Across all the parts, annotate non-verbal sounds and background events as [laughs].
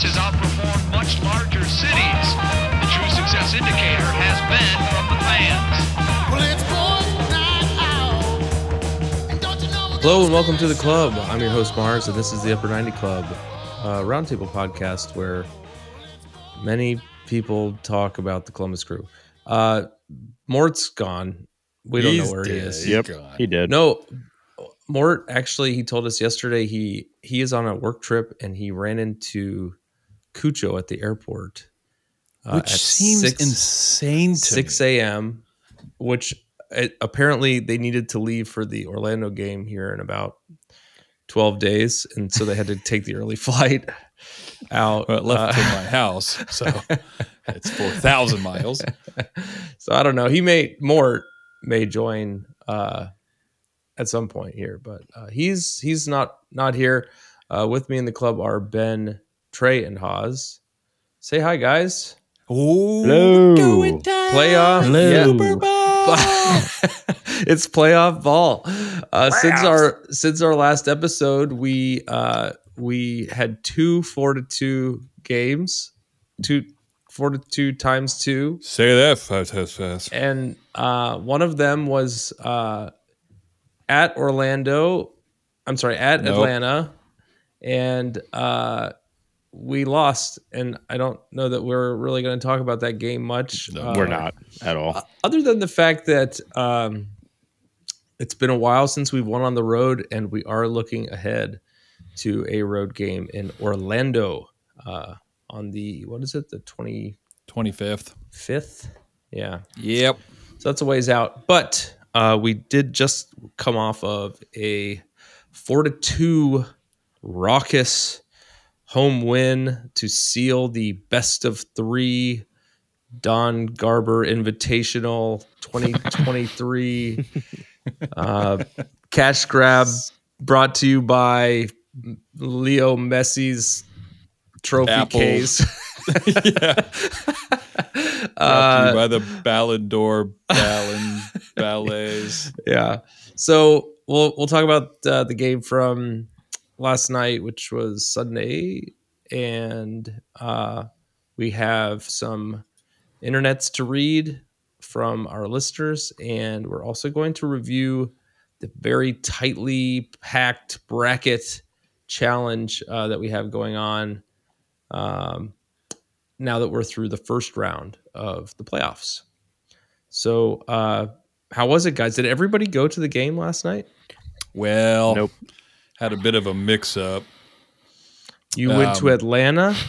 business has outperformed much larger cities. The true success indicator has been from the fans. Well, it's boys' night out. And don't you know Hello and welcome to the club. I'm your host Mars, and this is the Upper 90 Club, a roundtable podcast where many people talk about the Columbus Crew. Uh, Mort's gone. We don't He's know where he is. Yep, he did. No, Mort actually he told us yesterday he he is on a work trip and he ran into Cucho at the airport. uh, Which seems 6 insane to 6 a.m., which it, apparently they needed to leave for the Orlando game here in about 12 days. And so they had to take the early [laughs] flight out. Well, it left Uh, to my house, so [laughs] it's four thousand miles. so I don't know. He may, Mort may join uh, at some point here, but uh, he's he's not not here. Uh, with me in the club are Ben, Trey, and Haas. Say hi, guys. Oh, Hello. going down. Playoff. Hello. Super Bowl. [laughs] it's playoff ball. Uh, since our since our last episode, we uh, we had two four to two games, two four to two times two, Say that five times fast. and uh, one of them was uh, at Orlando. I'm sorry, at Nope. Atlanta, and uh, we lost. And I don't know that we're really going to talk about that game much. No, Uh, We're not at all. other than the fact that um, it's been a while since we've won on the road, and we are looking ahead to a road game in Orlando uh, on the what is it, the twenty Twenty fifth. fifth? Yeah, Yep. so that's a ways out. But uh, we did just come off of a four to two raucous home win to seal the best of three Don Garber Invitational 2023 [laughs] uh, cash grab brought to you by Leo Messi's trophy Apple. case. [laughs] yeah. [laughs] Brought to Uh, you by the Ballon d'Or Ballon Ballets. yeah. So we'll we'll talk about uh, the game from last night, which was Sunday, and uh, we have some internets to read from our listeners, and we're also going to review the very tightly packed bracket challenge uh, that we have going on. Um, now that we're through the first round of the playoffs. So, uh, how was it, guys? Did everybody go to the game last night? Well, Nope. Had a bit of a mix up. You went to Um, Atlanta. [laughs]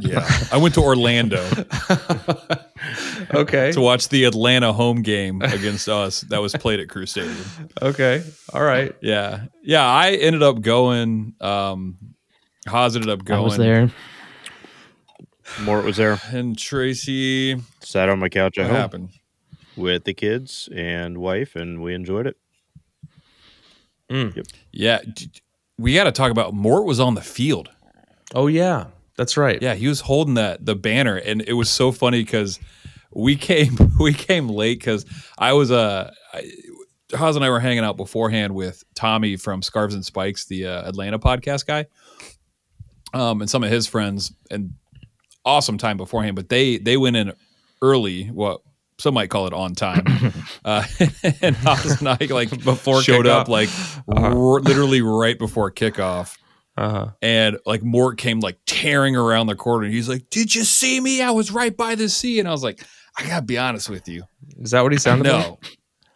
Yeah. I went to Orlando [laughs] okay. to watch the Atlanta home game against us that was played at Crew Stadium. Okay. All right. Yeah. Yeah. I ended up going. Um, Haas ended up going. I was there. Mort was there, And Tracy, sat on my couch what home happened? with the kids and wife, and we enjoyed it. Yeah. We got to talk about Mort was on the field. Oh yeah, that's right. Yeah, he was holding that the banner, and it was so funny because we came [laughs] we came late because I was uh, I, Haas and I were hanging out beforehand with Tommy from Scarves and Spikes, the uh, Atlanta podcast guy, um, and some of his friends, and awesome time beforehand. But they they went in early. What some might call it on time. [laughs] uh, [laughs] and I like Before showed kickoff. up like r- literally right before kickoff. Uh huh. And like Mort came like tearing around the corner. He's like, "Did you see me? I was right by the sea." And I was like, "I gotta be honest with you. Is that what he sounded like? No,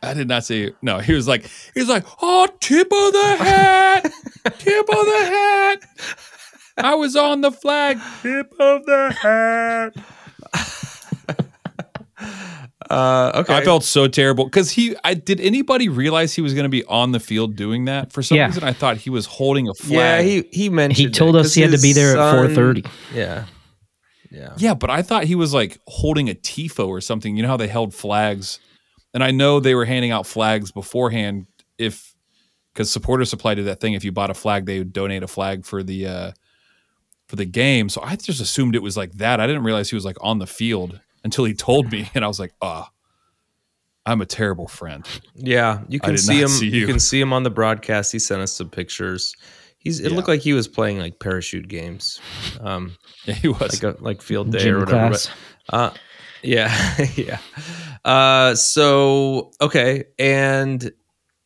I did not say. No, he was like, he was like, oh, tip of the hat, tip of the hat. I was on the flag, tip of the hat. Uh, okay. I felt so terrible because he. I did anybody realize he was going to be on the field doing that? For some Yeah. reason, I thought he was holding a flag. Yeah, he he mentioned. He it, told us 'cause he had to be there at 4:30. Yeah. Yeah. Yeah, but I thought he was like holding a tifo or something. You know how they held flags, and I know they were handing out flags beforehand. If because supporter supply did that thing, if you bought a flag, they would donate a flag for the uh for the game. So I just assumed it was like that. I didn't realize he was like on the field until he told me, and I was like, ah, I'm a terrible friend. Yeah, you can see him. see you. you. can see him on the broadcast. He sent us some pictures. He's. It Yeah. looked like he was playing like parachute games, um, [laughs] Yeah, he was. like a like field day or whatever. class. But, uh, yeah, [laughs] yeah. Uh, so okay, and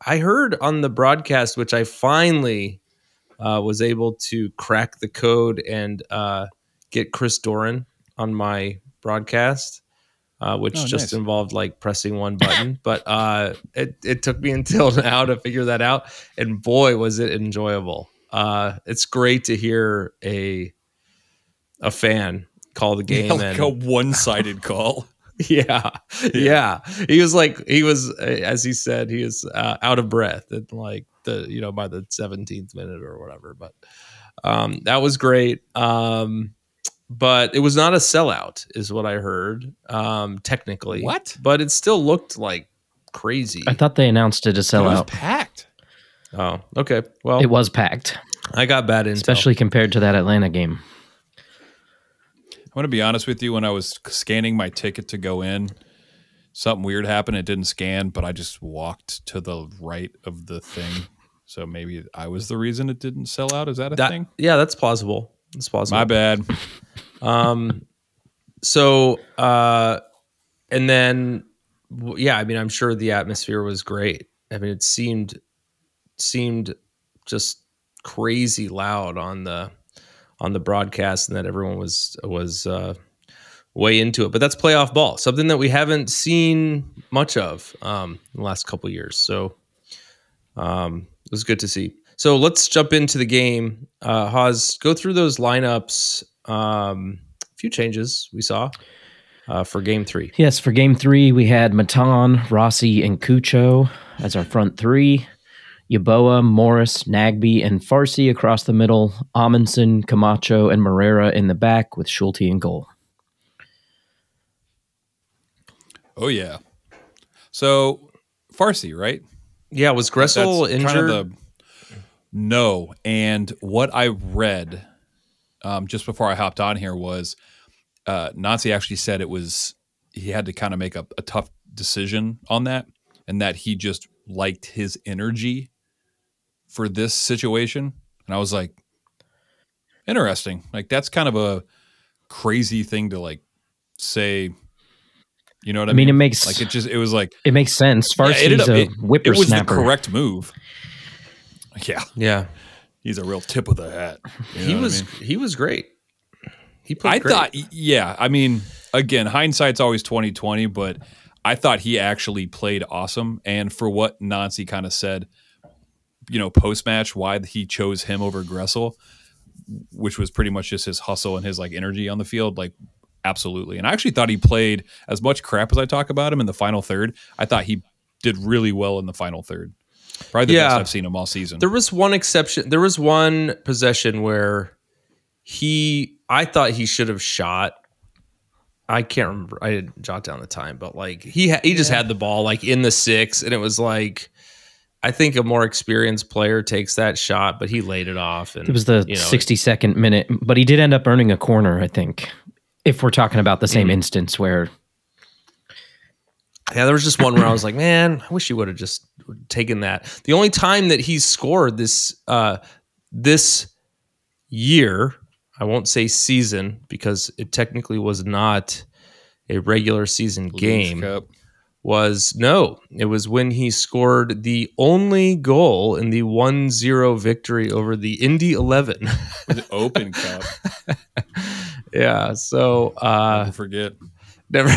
I heard on the broadcast, which I finally uh, was able to crack the code and uh, get Chris Doran on my broadcast. Uh, which Oh, just nice. involved like pressing one button, [laughs] but uh, it it took me [laughs] until now to figure that out, and boy was it enjoyable. Uh, it's great to hear a a fan call the game like and a one-sided [laughs] call. yeah, yeah. He was like, he was, as he said, he was uh, out of breath at like the, you know, by the 17th minute or whatever. But um, that was great. Um, but it was not a sellout, is what I heard, um, technically. What? But it still looked like crazy. I thought they announced it to sell it was out. packed. oh, okay. Well, It was packed, I got bad intel. especially compared to that Atlanta game. I'm going to be honest with you. When I was scanning my ticket to go in, something weird happened. It didn't scan, but I just walked to the right of the thing. So maybe I was the reason it didn't sell out. Is that a that, thing? yeah, that's plausible. That's plausible. My bad. [laughs] Um, so, uh, and then, yeah, I mean, I'm sure the atmosphere was great. I mean, it seemed, seemed just crazy loud on the, on the broadcast and that everyone was, was, uh, way into it, but that's playoff ball, something that we haven't seen much of, um, in the last couple years. So, um, it was good to see. So let's jump into the game. Uh, Haas, go through those lineups. Um, a few changes we saw uh, for game three. Yes, for game three, we had Matan, Rossi, and Cucho as our front three. Yeboah, Morris, Nagbe, and Farsi across the middle. Amundsen, Camacho, and Moreira in the back with Schulte in goal. Oh yeah. So Farsi, right? Yeah, was Gressel That's injured? kind of the no. And what I read um, just before I hopped on here was uh, Nancy actually said it was he had to kind of make a, a tough decision on that, and that he just liked his energy for this situation. And I was like, interesting. Like that's kind of a crazy thing to like say. You know what I, I mean, it makes like it just it was like it makes sense. yeah, it a it- it was the correct move. Yeah, yeah, he's a real tip of the hat. You know he what I was mean? he was great. He played I great. thought, yeah. I mean, again, hindsight's always twenty twenty, but I thought he actually played awesome. And for what Nancy kind of said, you know, post match, why he chose him over Gressel, which was pretty much just his hustle and his like energy on the field, like absolutely. And I actually thought he played as much crap as I talk about him in the final third. I thought he did really well in the final third. Probably the Yeah. best I've seen him all season. There was one exception. There was one possession where he, I thought he should have shot. I can't remember. I didn't jot down the time, but like he ha- he just had the ball like in the six, and it was like I think a more experienced player takes that shot, but he laid it off. And It was the you know, 62nd minute, but he did end up earning a corner, I think. If we're talking about the same mm-hmm. instance where Yeah, there was just one where I was like, man, I wish he would have just taken that. The only time that he's scored this uh this year, I won't say season because it technically was not a regular season game. Cup. Was no, it was when he scored the only goal in the 1-0 victory over the Indy 11. [laughs] The Open Cup. [laughs] yeah, so uh Never forget. [laughs] never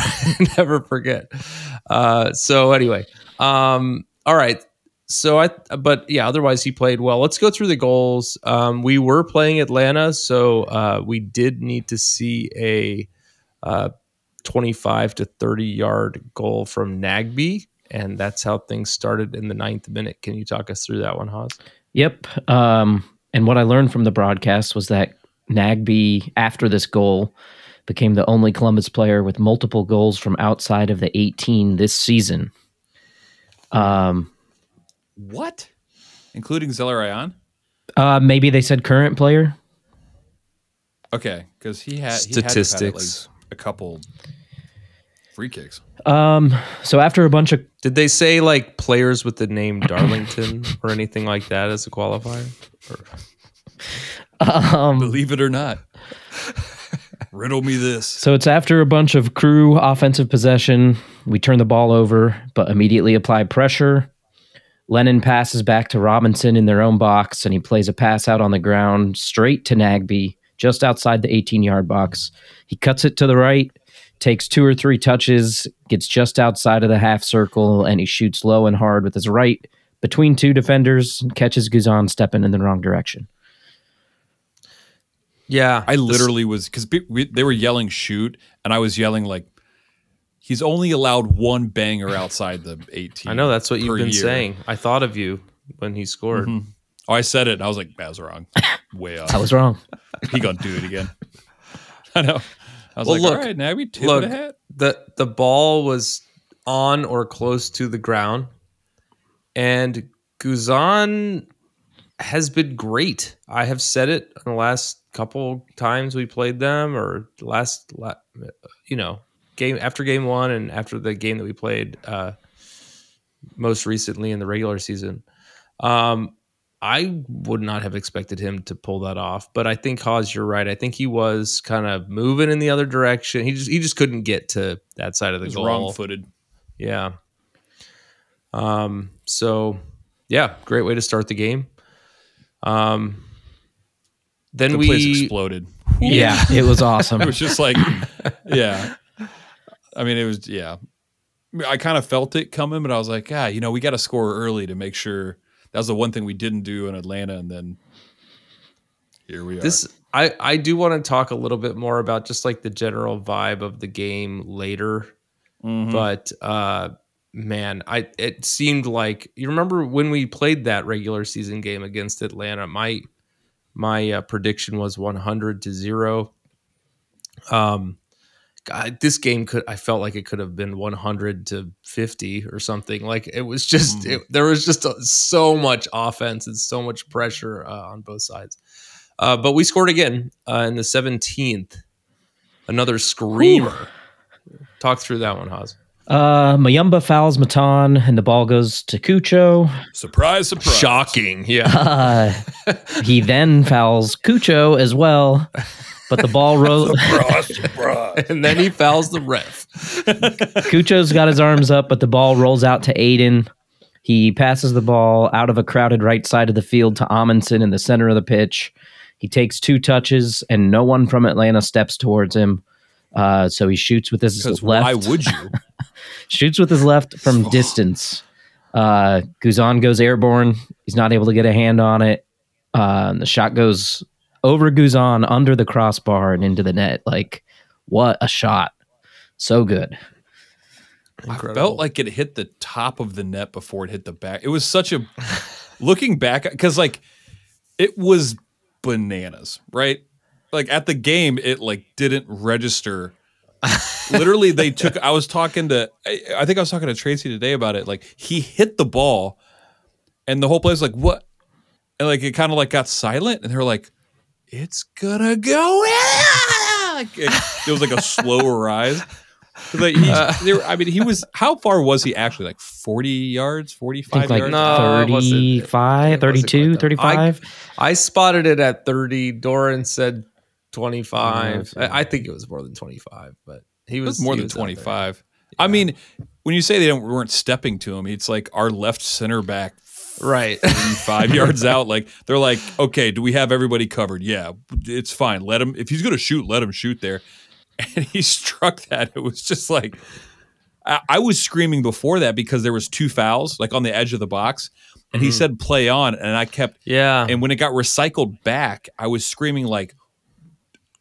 never forget uh so anyway um all right so i but yeah otherwise he played well let's go through the goals um we were playing atlanta so uh we did need to see a uh 25 to 30 yard goal from nagbe and that's how things started in the ninth minute can you talk us through that one Haas? Yep. Um, and what I learned from the broadcast was that Nagbe, after this goal, became the only Columbus player with multiple goals from outside of the 18 this season. Um, What? Including Zelarayan? uh, maybe they said current player. Okay, because he had he had to had at Statistics. a couple free kicks. Um, so after a bunch of did they say like players with the name darlington or anything like that as a qualifier or, [laughs] Um, Believe it or not. Riddle me this. So it's after a bunch of crew offensive possession. We turn the ball over, but immediately apply pressure. Lennon passes back to Robinson in their own box, and he plays a pass out on the ground straight to Nagbe, just outside the 18 yard box. He cuts it to the right, takes two or three touches, gets just outside of the half circle, and he shoots low and hard with his right between two defenders and catches Guzan stepping in the wrong direction. Yeah, I this- literally was because they were yelling shoot, and I was yelling like, he's only allowed one banger outside the [laughs] 18. I know that's what you've been year. saying. I thought of you when he scored. Mhm. Oh, I said it. And I was like, I was wrong. [laughs] Way up. I was wrong. [laughs] he gonna do it again. I know. I was Well, like, look, all right, now we tip look, it a hat. the the ball was on or close to the ground, and Guzan has been great. I have said it in the last couple times we played them, or last, you know, game after game one and after the game that we played uh, most recently in the regular season. Um, I would not have expected him to pull that off, but I think Haas, you're right. I think he was kind of moving in the other direction. He just he just couldn't get to that side of the He goal. wrong footed. Yeah. Um. So, yeah, great way to start the game. Um. Then The we place exploded. Yeah, it was awesome. [laughs] It was just like, yeah. I mean, it was, yeah. I kind of felt it coming, but I was like, ah, you know, we got to score early to make sure. That was the one thing we didn't do in Atlanta, and then here we are. this I I do want to talk a little bit more about just like the general vibe of the game later. Mhm. but uh man i it seemed like you remember when we played that regular season game against atlanta my my uh, prediction was 100 to 0 um God, this game could i felt like it could have been 100 to 50 or something. Like it was just Mhm. it, there was just a, so much offense and so much pressure uh, on both sides. Uh, but we scored again uh, in the 17th another screamer. Talk through that one Haas. Uh, Muyumba fouls Matan, and the ball goes to Cucho. surprise, surprise. Shocking. Yeah. [laughs] Uh, he then fouls Cucho as well, but the ball rolls. [laughs] and then he fouls the ref. [laughs] Cucho's got his arms up, but the ball rolls out to Aiden. He passes the ball out of a crowded right side of the field to Amundsen in the center of the pitch. He takes two touches, and no one from Atlanta steps towards him. Uh, so he shoots with his left. why would you? [laughs] shoots with his left from [sighs] distance. Uh, Guzan goes airborne. He's not able to get a hand on it. Uh, and the shot goes over Guzan under the crossbar and into the net. Like, what a shot! So good. I felt like it hit the top of the net before it hit the back. It was such a looking back because like it was bananas, right? Like at the game, it like didn't register. Literally, they took. I was talking to. I, I think I was talking to Tracy today about it. Like he hit the ball, and the whole place like what, and like it kind of like got silent, and they were like, "It's gonna go." in!" Like it, it was like a slow [laughs] rise. Like he's, uh, they were, I mean, he was. How far was he actually? Like forty yards, forty-five like yards. No, 35, 32, quite that. 35. I spotted it at 30. Doran said 25. Yeah, I, I think it was more than 25, but he was was more he than was out there. 25. I mean, when you say they don't weren't stepping to him, it's like our left center back Right. five [laughs] yards out. Like they're like, okay, do we have everybody covered? Yeah, it's fine. Let him if he's gonna shoot, let him shoot there. [laughs] And he struck that. It was just like I, I was screaming before that because there was two fouls like on the edge of the box, and he Mhm. said play on, and I kept yeah. and when it got recycled back, I was screaming like,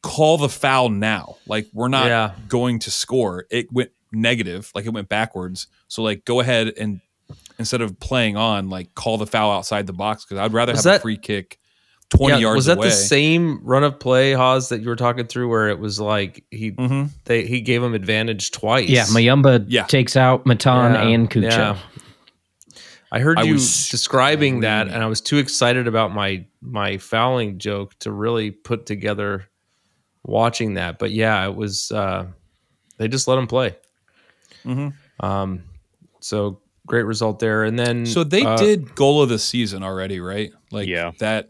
"Call the foul now! Like we're not Yeah. going to score." It went negative, like it went backwards. So like, go ahead and instead of playing on, like call the foul outside the box because I'd rather Was have a free kick twenty Yeah, yards was that away. the same run of play, Haas, that you were talking through where it was like he Mhm. they he gave him advantage twice? Yeah, Muyumba Yeah. takes out Matan Yeah, and Cucho. yeah. I heard I you was describing that, and I was too excited about my my fouling joke to really put together watching that. But yeah, it was. Uh, they just let him play. Mhm. Um, so great result there, and then So they uh, did goal of the season already, right? Like Yeah. that.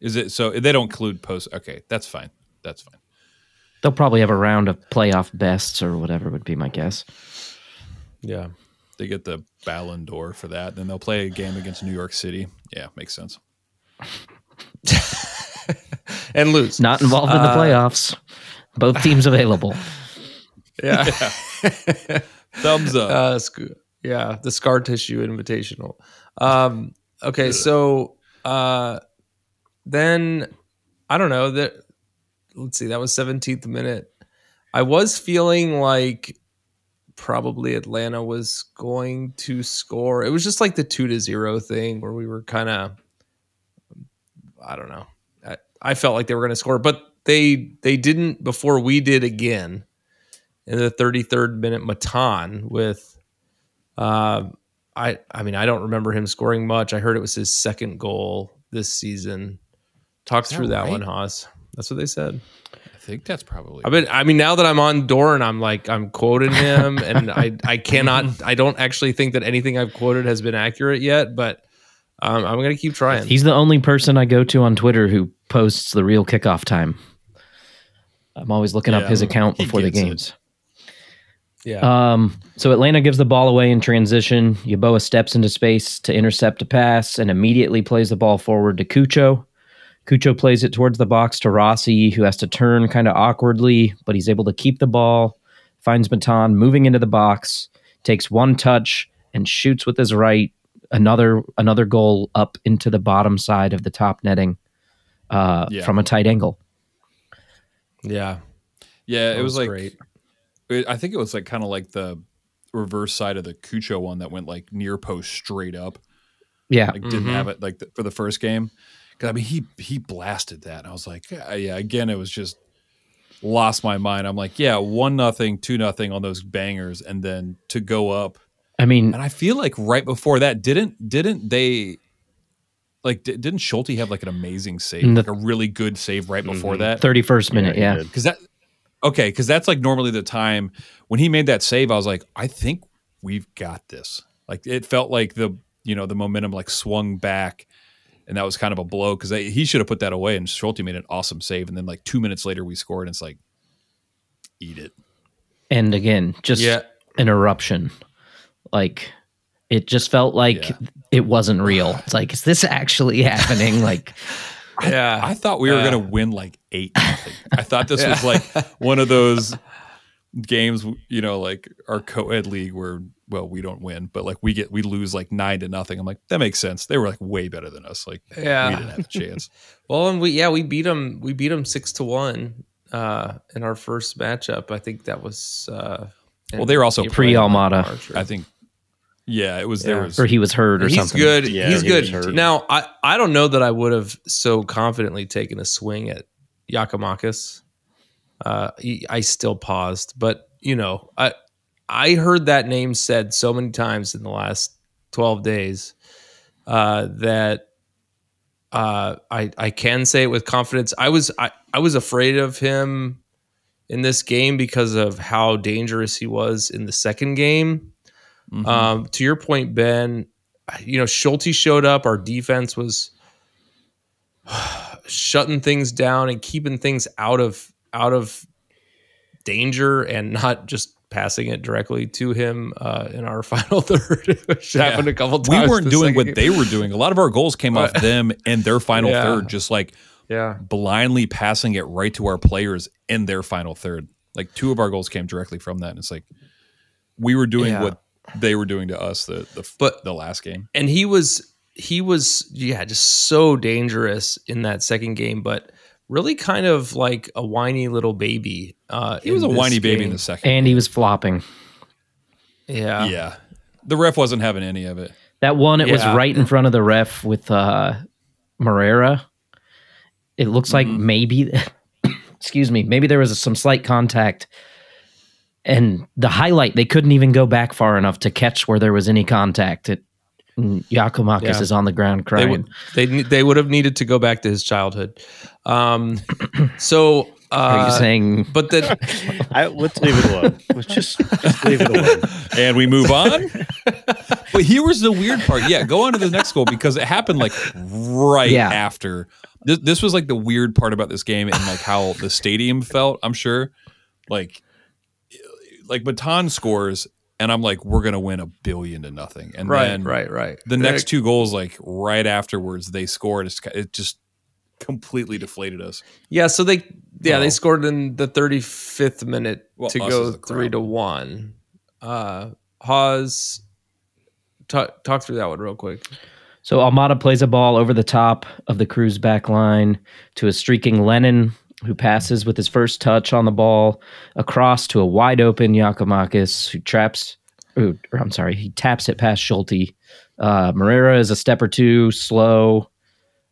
Is it so they don't include post? Okay, that's fine. That's fine. They'll probably have a round of playoff bests or whatever would be my guess. Yeah. They get the Ballon d'Or for that. Then they'll play a game against New York City. Yeah, makes sense. And lose. Not involved in the Uh, playoffs. Both teams available. [laughs] Yeah. [laughs] Thumbs up. uh, sc- yeah, the scar tissue invitational. Um, okay, so uh, then I don't know that. Let's see, that was 17th minute. I was feeling like probably Atlanta was going to score. It was just like the two to zero thing where we were kind of, I don't know. I, felt like they were going to score, but they they didn't before we did again in the 33rd minute Matan with uh, I I mean I don't remember him scoring much. I heard it was his second goal this season. Talk that through that right? one, Haas. That's what they said. I think that's probably. I mean I mean now that I'm on Doran, I'm like I'm quoting him and [laughs] I I cannot I don't actually think that anything I've quoted has been accurate yet, but um, I'm gonna keep trying. He's the only person I go to on Twitter who posts the real kickoff time. I'm always looking up his account before the gets it. games. yeah. Um, so Atlanta gives the ball away in transition. Yeboah steps into space to intercept a pass and immediately plays the ball forward to Cucho. Cucho plays it towards the box to Rossi, who has to turn kind of awkwardly, but he's able to keep the ball. Finds Matan moving into the box, takes one touch and shoots with his right. Another another goal up into the bottom side of the top netting uh, Yeah. from a tight angle. yeah. yeah, That it was, like. great. it- I think it was like kind of like the reverse side of the Cucho one that went like near post straight up. Yeah, Like didn't Mhm. have it like the, for the first game. Because I mean he he blasted that. And I was like, yeah, yeah. Again, it was just lost my mind. I'm like, yeah, one nothing, two nothing on those bangers, and then to go up. I mean, And I feel like right before that, didn't didn't they like di- didn't Schulte have like an amazing save, the- like a really good save right before Mhm. that? thirty first minute. Yeah, did. because that okay because that's like normally the time when he made that save i was like i think we've got this like it felt like the you know the momentum like swung back and that was kind of a blow because he should have put that away and Schulte made an awesome save and then like two minutes later we scored and it's like eat it and again, just Yeah. an eruption. Like it just felt like Yeah. it wasn't real. It's like, is this actually [laughs] happening? Like, Yeah. i thought we were Uh, gonna win like eight nothing i thought this was like [laughs] one of those games you know like our co-ed league where well we don't win but like we get we lose like nine to nothing i'm like that makes sense they were like way better than us like Yeah. we didn't have a chance [laughs] Well, and we yeah we beat them we beat them six to one uh, in our first matchup. I think that was uh, Well, they were also pre-Almada. I think, yeah, it was there Yeah. was or he was hurt or something. he's something. good. Yeah, he's good. was hurt. Now I I don't know that I would have so confidently taken a swing at Giakoumakis. Uh, he- I still paused, but you know I I heard that name said so many times in the last twelve days uh, that uh, I I can say it with confidence. I was I, I was afraid of him in this game because of how dangerous he was in the second game. Mhm. Um, to your point, Ben, you know Schulte showed up. Our defense was [sighs] shutting things down and keeping things out of out of danger and not just passing it directly to him uh, in our [laughs] final third, which Yeah. happened a couple times. we weren't doing what game. they were doing. A lot of our goals came off them and their final Yeah. third, just like Yeah, blindly passing it right to our players in their final third. Like two of our goals came directly from that, and it's like we were doing Yeah. what they were doing to us the the But- the last game. and he was he was yeah just so dangerous in that second game, but really kind of like a whiny little baby. Uh, He was a in this whiny baby in the second. and he was flopping. Yeah, yeah, the ref wasn't having any of it. That one, it was right in front of the ref with uh, Moreira. It looks like Mm-hmm. maybe, [coughs] excuse me, maybe there was some slight contact. And the highlight, they couldn't even go back far enough to catch where there was any contact. It, Giakoumakis Yeah. is on the ground they crying. would they ne- they would have needed to go back to his childhood. Um, so Are you uh, saying but then I, let's leave it alone. Let's just, just leave it alone. [laughs] and we move on. [laughs] but here was the weird part. Yeah, go on to the next goal because it happened like right Yeah. after this, this was like the weird part about this game and like how the stadium felt. I'm sure, like, like Matan scores, and I'm like, we're gonna win a billion to nothing, and right, then right, right. the next two goals, like right afterwards, they scored. It's, it just completely deflated us. Yeah, so they yeah Oh. they scored in the 35th minute Well, to go three to one. Uh, Haas, talk talk through that one real quick. So Almada plays a ball over the top of the Crew's back line to a streaking Lennon, who passes with his first touch on the ball across to a wide open Giakoumakis, who traps. Or, or I'm sorry, he taps it past Schulte. Uh, Moreira is a step or two slow,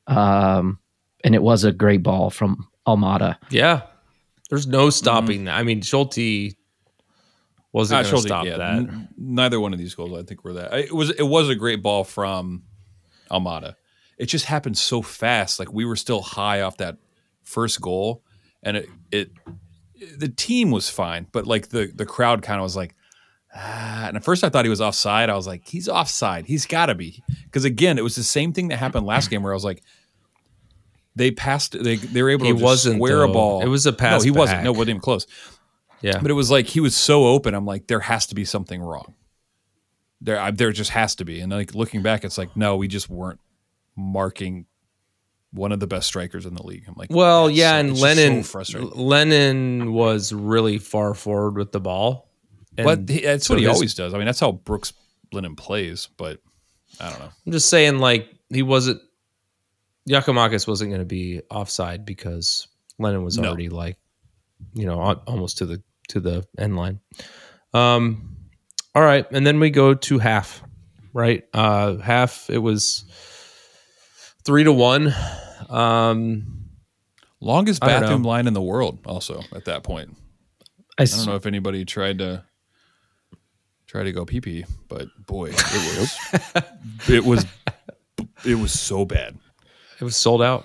um, and it was a great ball from Almada. Yeah, there's no Mm-hmm. stopping that. I mean, Schulte wasn't Ah, going to stop yeah, that. n- neither one of these goals, I think, were that. It was it was a great ball from Almada. It just happened so fast. Like we were still high off that first goal, and it it the team was fine, but like the the crowd kind of was like. Ah, and at first I thought he was offside. I was like, he's offside. He's got to be. Because again, it was the same thing that happened last game where I was like, they passed, they, they were able He to wasn't, square a ball. It was a pass No, he wasn't. back. No, wasn't even close. Yeah, But it was like he was so open. I'm like, there has to be something wrong. There, I, there just has to be. And like looking back, it's like, no, we just weren't marking one of the best strikers in the league. I'm like, well, yeah, so- and Lennon so. Lennon was really far forward with the ball. And But he, that's so what he his- always does. I mean, that's how Brooks Lennon plays. But I don't know. I'm just saying, like he wasn't. Giakoumakis wasn't going to be offside because Lennon was No. already like, you know, almost to the to the end line. Um, all right, and then we go to half. Right, uh, half. It was three to one. Um, Longest bathroom line in the world. Also at that point, I don't know if anybody tried to try to go pee pee, but boy, it [laughs] was it was it was so bad. it was sold out.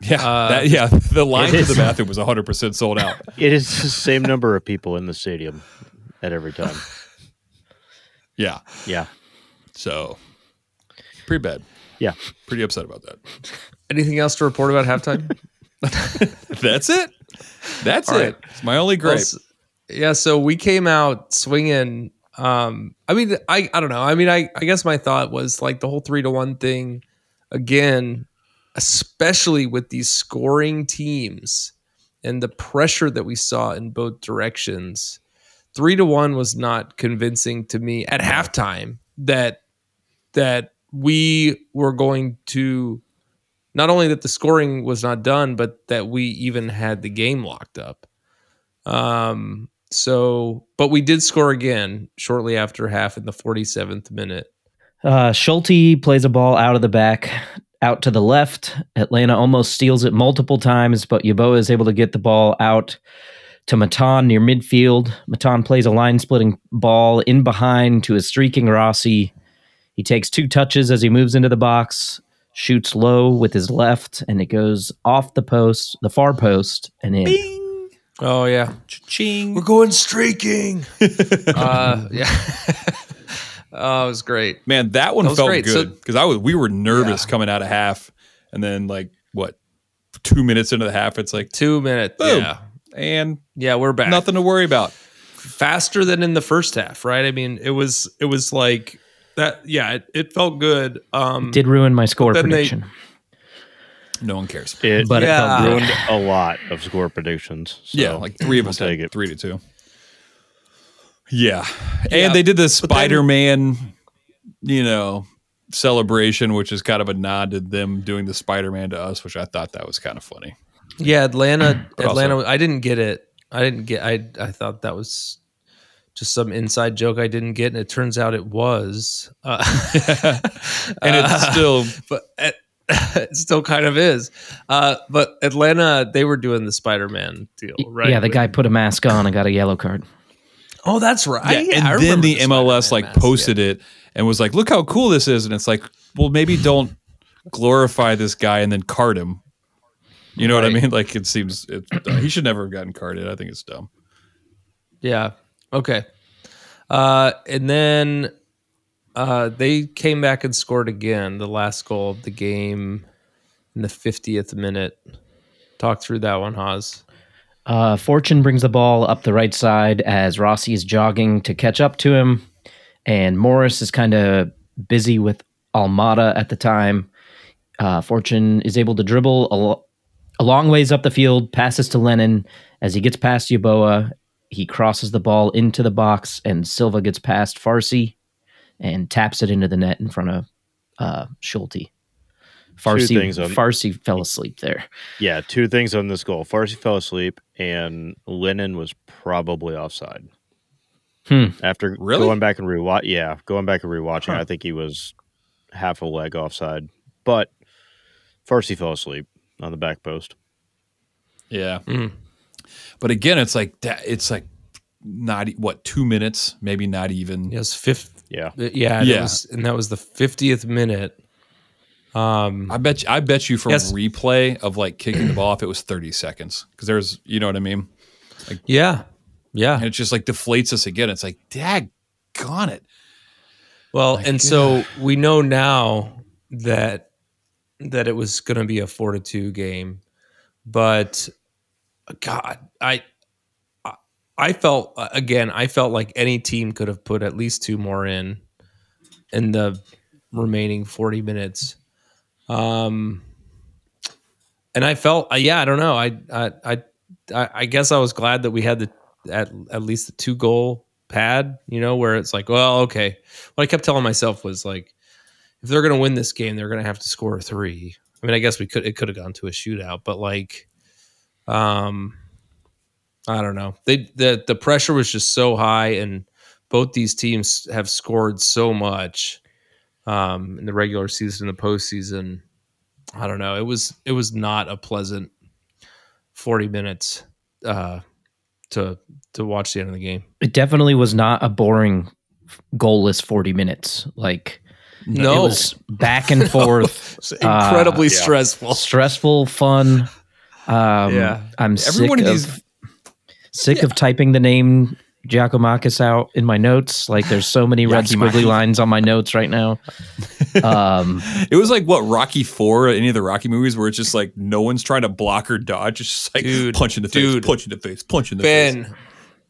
Yeah, Uh, that, yeah. The line to the bathroom was 100 percent sold out. [laughs] It is the same number of people in the stadium at every time. Yeah, Yeah. so pretty bad. Yeah. Pretty upset about that. [laughs] Anything else to report about halftime? [laughs] That's it. That's All it. right. It's my only Well, gripe. s- yeah, so we came out swinging. Um, I mean, I I don't know. I mean, I I guess my thought was like the whole three to one thing again, especially with these scoring teams and the pressure that we saw in both directions. Three to one was not convincing to me at halftime that that we were going to not only that the scoring was not done, but that we even had the game locked up. Um, so, but we did score again shortly after half in the 47th minute. Uh, Schulte plays a ball out of the back, out to the left. Atlanta almost steals it multiple times, but Yeboah is able to get the ball out to Matan near midfield. Matan plays a line splitting ball in behind to a streaking Rossi. He takes two touches as he moves into the box, shoots low with his left, and it goes off the post, the far post, and in. Oh yeah, Ching. we're going streaking. [laughs] uh, [laughs] yeah. [laughs] oh, it was great. Man, that one That felt great. Good because I was we were nervous Yeah. coming out of half, and then like what, two minutes into the half, it's like Two minutes. Boom. Yeah, and yeah, we're back. nothing to worry about. faster than in the first half, right? I mean, it was it was like that. Yeah, it, it felt good. Um, Did ruin my score Then they- prediction. No one cares. It, But it Yeah. felt ruined a lot of score predictions. So yeah, like three of I'll us take it. three to two. Yeah, and Yeah, they did the Spider Man, you know, celebration, which is kind of a nod to them doing the Spider Man to us, which I thought that was kind of funny. Yeah, Atlanta. [clears throat] But also- Atlanta. I didn't get it. I didn't get. I I thought that was just some inside joke I didn't get, and it turns out it was. Uh, [laughs] And it's [laughs] uh, still but it, [laughs] it still kind of is. Uh, but Atlanta, they were doing the Spider-Man deal, right? Yeah, the guy put a mask on and got a yellow card. Oh, that's right. Yeah, Yeah, I and then remember the MLS like mask, posted it and was like, "Look how cool this is," and it's like, well, maybe don't glorify this guy and then card him. You know what I mean? Like it seems it, uh, he should never have gotten carded. I think it's dumb. Yeah. Okay. Uh, and then uh, they came back and scored again. The last goal of the game. in the 50th minute. Talk through that one, Haas. Uh, Fortune brings the ball up the right side as Rossi is jogging to catch up to him, and Morris is kind of busy with Almada at the time. Uh, Fortune is able to dribble a, lo- a long ways up the field, passes to Lennon. As he gets past Yeboah, he crosses the ball into the box, and Silva gets past Farsi and taps it into the net in front of uh, Schulte. Farsi, on- Farsi fell asleep there. Yeah, two things on this goal. Farsi fell asleep, and Lennon was probably offside. Hmm. After Really? going back and rewatch, yeah, going back and rewatching, Huh. I think he was half a leg offside. But Farsi fell asleep on the back post. Yeah. Mm. But again, it's like that. It's like not what two minutes, maybe not even. Yes, fifth. Yeah, Yeah, and, Yeah. was, and that was the 50th minute. Um, I bet. You, I bet you from Yes. replay of like kicking the ball, off, it was thirty seconds, because there's, you know what I mean. yeah, yeah. And it just like deflates us again. It's like, dag, gone it. Well, Like, and so we know now that that it was going to be a four to two game, but God, I I- felt uh, again, I felt like any team could have put at least two more in in the remaining forty minutes. Um, and I felt, uh, yeah, I don't know, I I I I guess I was glad that we had the at at least the two goal pad, you know, where it's like, well, okay. What I kept telling myself was like, if they're going to win this game, they're going to have to score three. I mean, I guess we could it could have gone to a shootout, but like, um, I don't know. They the the pressure was just so high, and both these teams have scored so much um, in the regular season, and the postseason. I don't know. It was it was not a pleasant forty minutes uh, to to watch the end of the game. it definitely was not a boring goalless 40 minutes like No, it was back and [laughs] forth It's incredibly yeah. stressful. stressful fun um Yeah. i'm Every one sick of of, these- sick of typing the name Giakoumakis out in my notes like there's so many red squiggly lines on my notes right now um [laughs] It was like what Rocky Four, any of the Rocky movies, where it's just like no one's trying to block or dodge. It's just like Dude, punch in the dude. face, punch in the face, punch in the face. Ben,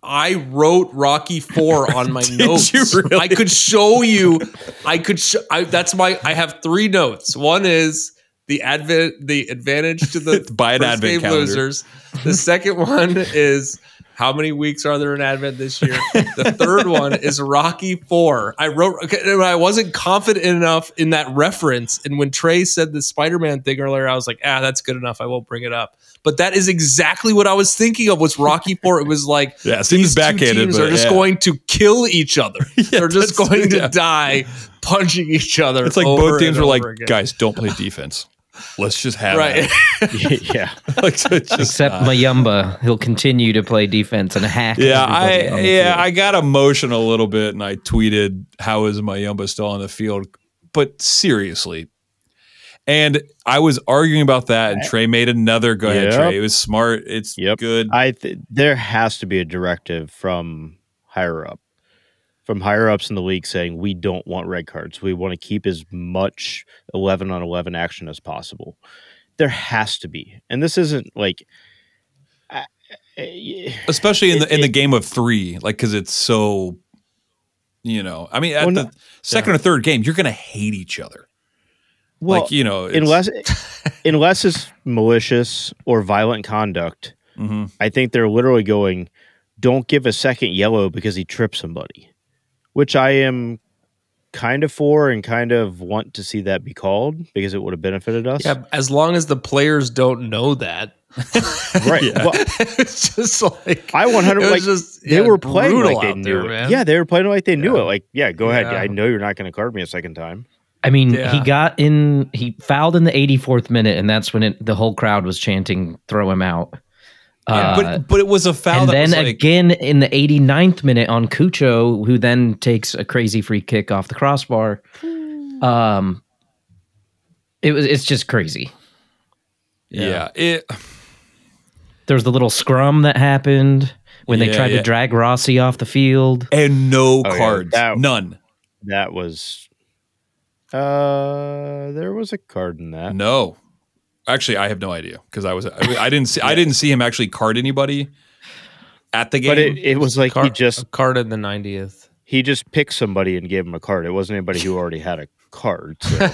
I wrote Rocky Four [laughs] on my Did notes. you really? I could show you. I could. Sh- I, that's my. I have three notes. One is the advent, the advantage to the [laughs] Buy an first advent game calendar. losers. The second [laughs] one is how many weeks are there in Advent this year? The third one is Rocky Four. I wrote. Okay, I wasn't confident enough in that reference, and when Trey said the Spider-Man thing earlier, I was like, ah, that's good enough. I won't bring it up. But that is exactly what I was thinking of. Was Rocky Four? It was like Yeah, it seems backhanded, teams but are just yeah. going to kill each other. [laughs] They're just going to yeah. die punching each other. It's like both teams were like, again. guys, don't play defense. Let's just have right? it." [laughs] yeah. [laughs] like, so just except not- Muyumba he'll continue to play defense and hack Yeah, I yeah, field. I got emotional a little bit, and I tweeted, "How is Muyumba still on the field?" But seriously, and I was arguing about that, and Trey made another. Go ahead, Yep. Trey. It was smart. It's Yep. good. I th- there has to be a directive from higher up, from higher ups in the league saying we don't want red cards. We want to keep as much eleven on eleven action as possible. There has to be, and this isn't like. I- I- especially in the It- in the game of three, like because it's so, you know, I mean, at Well, the no- second or third game, you're gonna hate each other. Well, like you know, unless [laughs] unless it's malicious or violent conduct, Mhm. I think they're literally going, "Don't give a second yellow because he tripped somebody," which I am kind of for and kind of want to see that be called because it would have benefited us. Yeah, as long as the players don't know that. [laughs] Right. Yeah. Well, [laughs] it's just like I 100 it was like just, they yeah, were playing like they knew there, it. man. Yeah, they were playing like they knew Yeah. it. Like, yeah, go ahead. I know you're not going to card me a second time. I mean, he got in, he fouled in the 84th minute, and that's when it, the whole crowd was chanting, throw him out. Uh, but but it was a foul and that then was like, again in the 89th minute on Cucho, who then takes a crazy free kick off the crossbar. Um, it was it's just crazy. yeah, it There was the little scrum that happened when they tried yeah. to drag Rossi off the field. and no Oh, yeah, cards, that- none, That was, uh, there was a card in that. no. Actually, I have no idea because I was I, I didn't see [laughs] I didn't see him actually card anybody at the game. But it, it was like Car- he just carded the 90th. he just picked somebody and gave him a card. It wasn't anybody who already had a card. So [laughs] [laughs]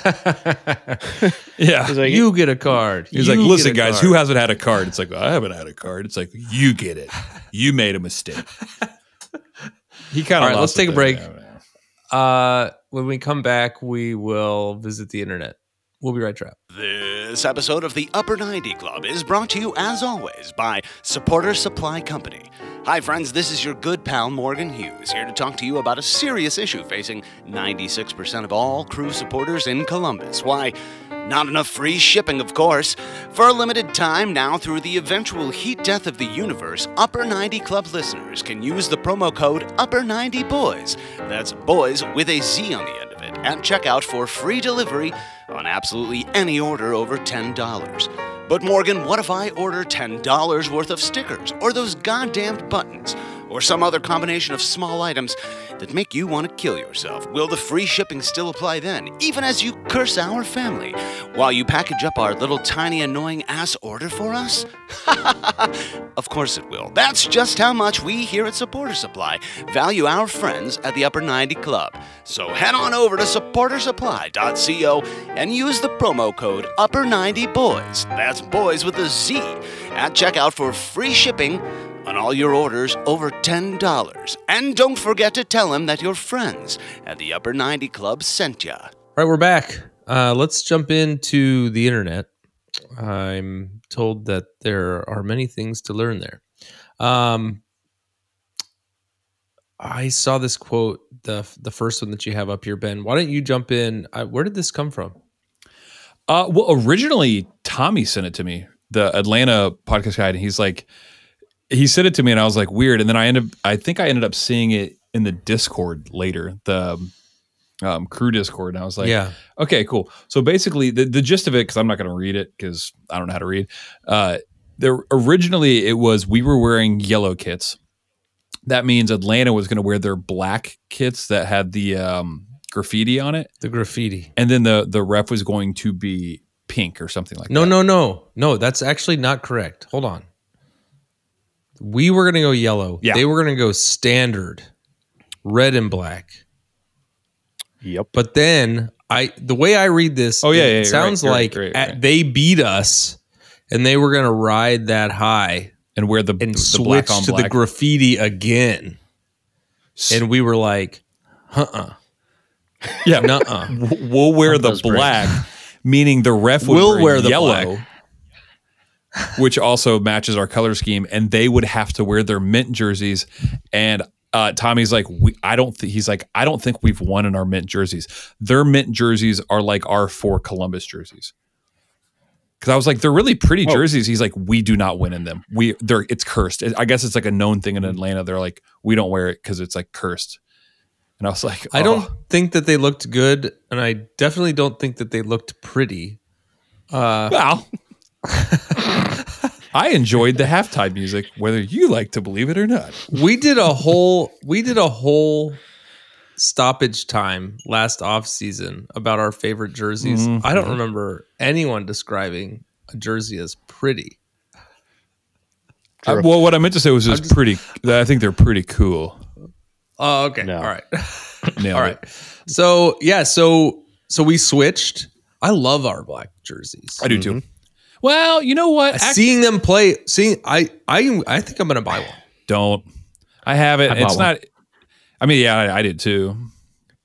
yeah. it like, you get a card. He's You like, listen, guys, card." who hasn't had a card? It's like, I haven't had a card. It's like, you get it. You made a mistake. He kind of right, let's take a break. Uh, when we come back, we will visit the internet. We'll be right back. This episode of the Upper 90 Club is brought to you, as always, by Supporter Supply Company. Hi, friends, this is your good pal Morgan Hughes, here to talk to you about a serious issue facing 96% of all crew supporters in Columbus. Why, not enough free shipping, of course. For a limited time now, through the eventual heat death of the universe, Upper 90 Club listeners can use the promo code Upper90Boys. That's boys with a Z on the end it at checkout for free delivery on absolutely any order over $10. But Morgan, what if I order $10 worth of stickers, or those goddamned buttons, or some other combination of small items that make you want to kill yourself? Will the free shipping still apply then, even as you curse our family, while you package up our little tiny annoying ass order for us? [laughs] of course it will. That's just how much we here at Supporter Supply value our friends at the Upper 90 Club. So head on over to supportersupply.co and use the promo code Upper90Boys. That's boys with a Z at checkout for free shipping on all your orders over $10. And don't forget to tell them that your friends at the Upper 90 Club sent ya. All right, we're back. Uh, let's jump into the internet. I'm told that there are many things to learn there. Um, I saw this quote, the the first one that you have up here, Ben. Why don't you jump in? I, where did this come from? Uh, well, originally Tommy sent it to me, the Atlanta podcast guide, and he's like, he said it to me, and I was like, weird. And then I ended, up, I think I ended up seeing it in the Discord later, the um, crew Discord, and I was like, yeah, okay, cool. So basically, the, the gist of it, because I'm not going to read it because I don't know how to read. Uh, there originally it was we were wearing yellow kits. That means Atlanta was going to wear their black kits that had the um, graffiti on it, the graffiti. and then the the ref was going to be pink or something like No, that. No no, no, no. That's actually not correct. Hold on. We were gonna go yellow. Yeah. They were gonna go standard, red and black. yep. But then I, the way I read this, Oh, yeah, it yeah, sounds right, like right, right, at- they beat us, and they were gonna ride that high and wear the, and the switch black on to black. the graffiti again. And we were like, huh "Uh, yeah, nuh-uh. W- we'll wear the black, [laughs] meaning the ref We'll wear, wear the yellow, black. Which also matches our color scheme, and they would have to wear their mint jerseys. And uh, Tommy's like, we, I don't. Th-, he's like, I don't think we've won in our mint jerseys. Their mint jerseys are like our four Columbus jerseys. Because I was like, they're really pretty Oh. jerseys. He's like, we do not win in them. We they're it's cursed. I guess it's like a known thing in Atlanta. They're like, we don't wear it because it's like cursed. And I was like, I oh. don't think that they looked good, and I definitely don't think that they looked pretty. Uh, Well, [laughs] I enjoyed the halftime music, whether you like to believe it or not. we did a whole we did a whole stoppage time last off season about our favorite jerseys. Mm-hmm. I don't remember anyone describing a jersey as pretty. Uh, well, what I meant to say was just pretty. I think they're pretty cool. Oh, okay. No. All right. [laughs] Nailed All right. So yeah, so so we switched. I love our black jerseys. I do too. Well, you know what? Act- seeing them play, seeing I I I think I'm gonna buy one. don't. I have it. I bought it's one. not. I mean, yeah, I, I did too.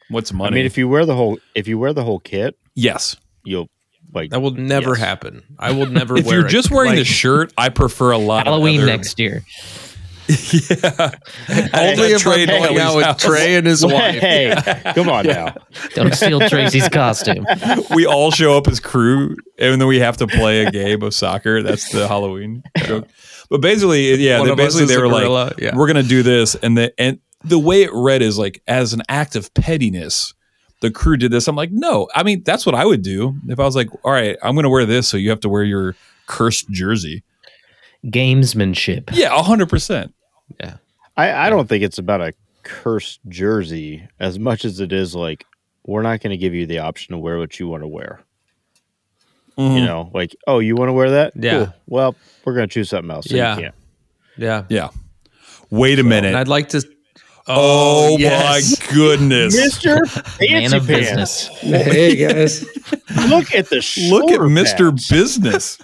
What's money? I mean, if you wear the whole if you wear the whole kit, yes, you'll like That will never Yes. happen. I will never. Wear it. If you're it. just wearing the shirt, I prefer a lot. of Halloween next year. Yeah, only if I'm Trade going Ellie's out with. Trey and his wife. hey, come on now. [laughs] Don't steal Tracy's costume. we all show up as crew, and then we have to play a game of soccer. That's the Halloween joke. But basically, yeah, they basically they were gorilla, like, yeah. "We're gonna do this," and the and the way it read is like as an act of pettiness. The crew did this. I'm like, no. I mean, that's what I would do if I was like, all right, I'm gonna wear this, so you have to wear your cursed jersey. Gamesmanship. Yeah, hundred percent. Yeah, I, I don't think it's about a cursed jersey as much as it is like we're not going to give you the option to wear what you want to wear. Mm-hmm. You know, like, oh, you want to wear that? Yeah. Cool. Well, we're gonna choose something else. So Yeah. You can't. Yeah. Yeah. Wait a And minute. I'd like to. oh yes. my [laughs] goodness. Mister Man of business. Hey guys, Look at the Look at Mr. Business.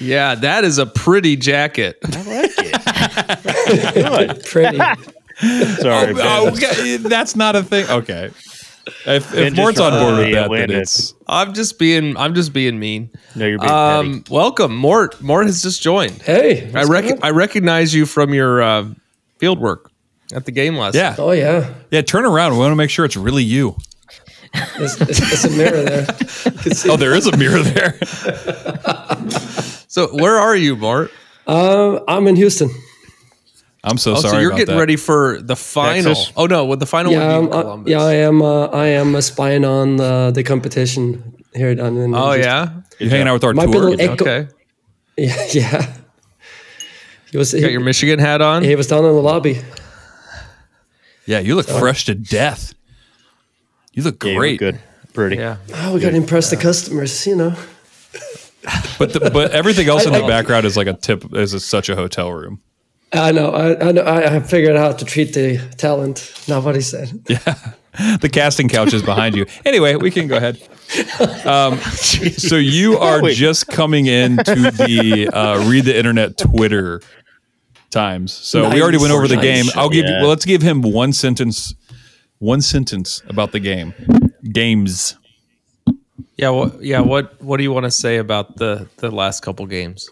Yeah, that is a pretty jacket. I like it. Good. pretty. Sorry, Oh, Ben. okay, That's not a thing. Okay. If, if Mort's on board with that, then Atlanta- it's I'm just being. I'm just being mean. No, you're being Um, welcome, Mort. Mort has just joined. Hey, I rec- going? I recognize you from your uh, field work at the game last. yeah, Oh yeah, yeah. Turn around. We want to make sure it's really you. there's, there's, there's a mirror there. [laughs] You can see. Oh, there is a mirror there. [laughs] So where are you, Mort? Um, I'm in Houston. I'm so Oh, sorry. so you're about getting that. ready for the final. Texas? Oh no, with the final Yeah, would I'm, be in uh, yeah, I am. Uh, I am uh, spying on uh, the competition here down in. oh Houston. yeah. You're hanging out with our Might be a tour. little echo. Okay. Yeah, [laughs] yeah. He was Got he, your Michigan hat on. he was down in the lobby. Yeah, you look fresh to death. You look Yeah, you look great. good. Pretty. Yeah. Oh, we got to impress the customers, you know. But the, but everything else in the I- background is like a tip. Is a, such a hotel room. I know. I I know. I have figured out how to treat the talent. Not what he said. [laughs] The casting couch is behind you. Anyway, we can go ahead. Um, [laughs] so you are Wait. just coming into the uh, read the internet Twitter times. So we already went over the Nice. game. I'll give you. Yeah. Well, let's give him one sentence. One sentence about the game. Games. Yeah. What? Yeah. What? What do you want to say about the the last couple games?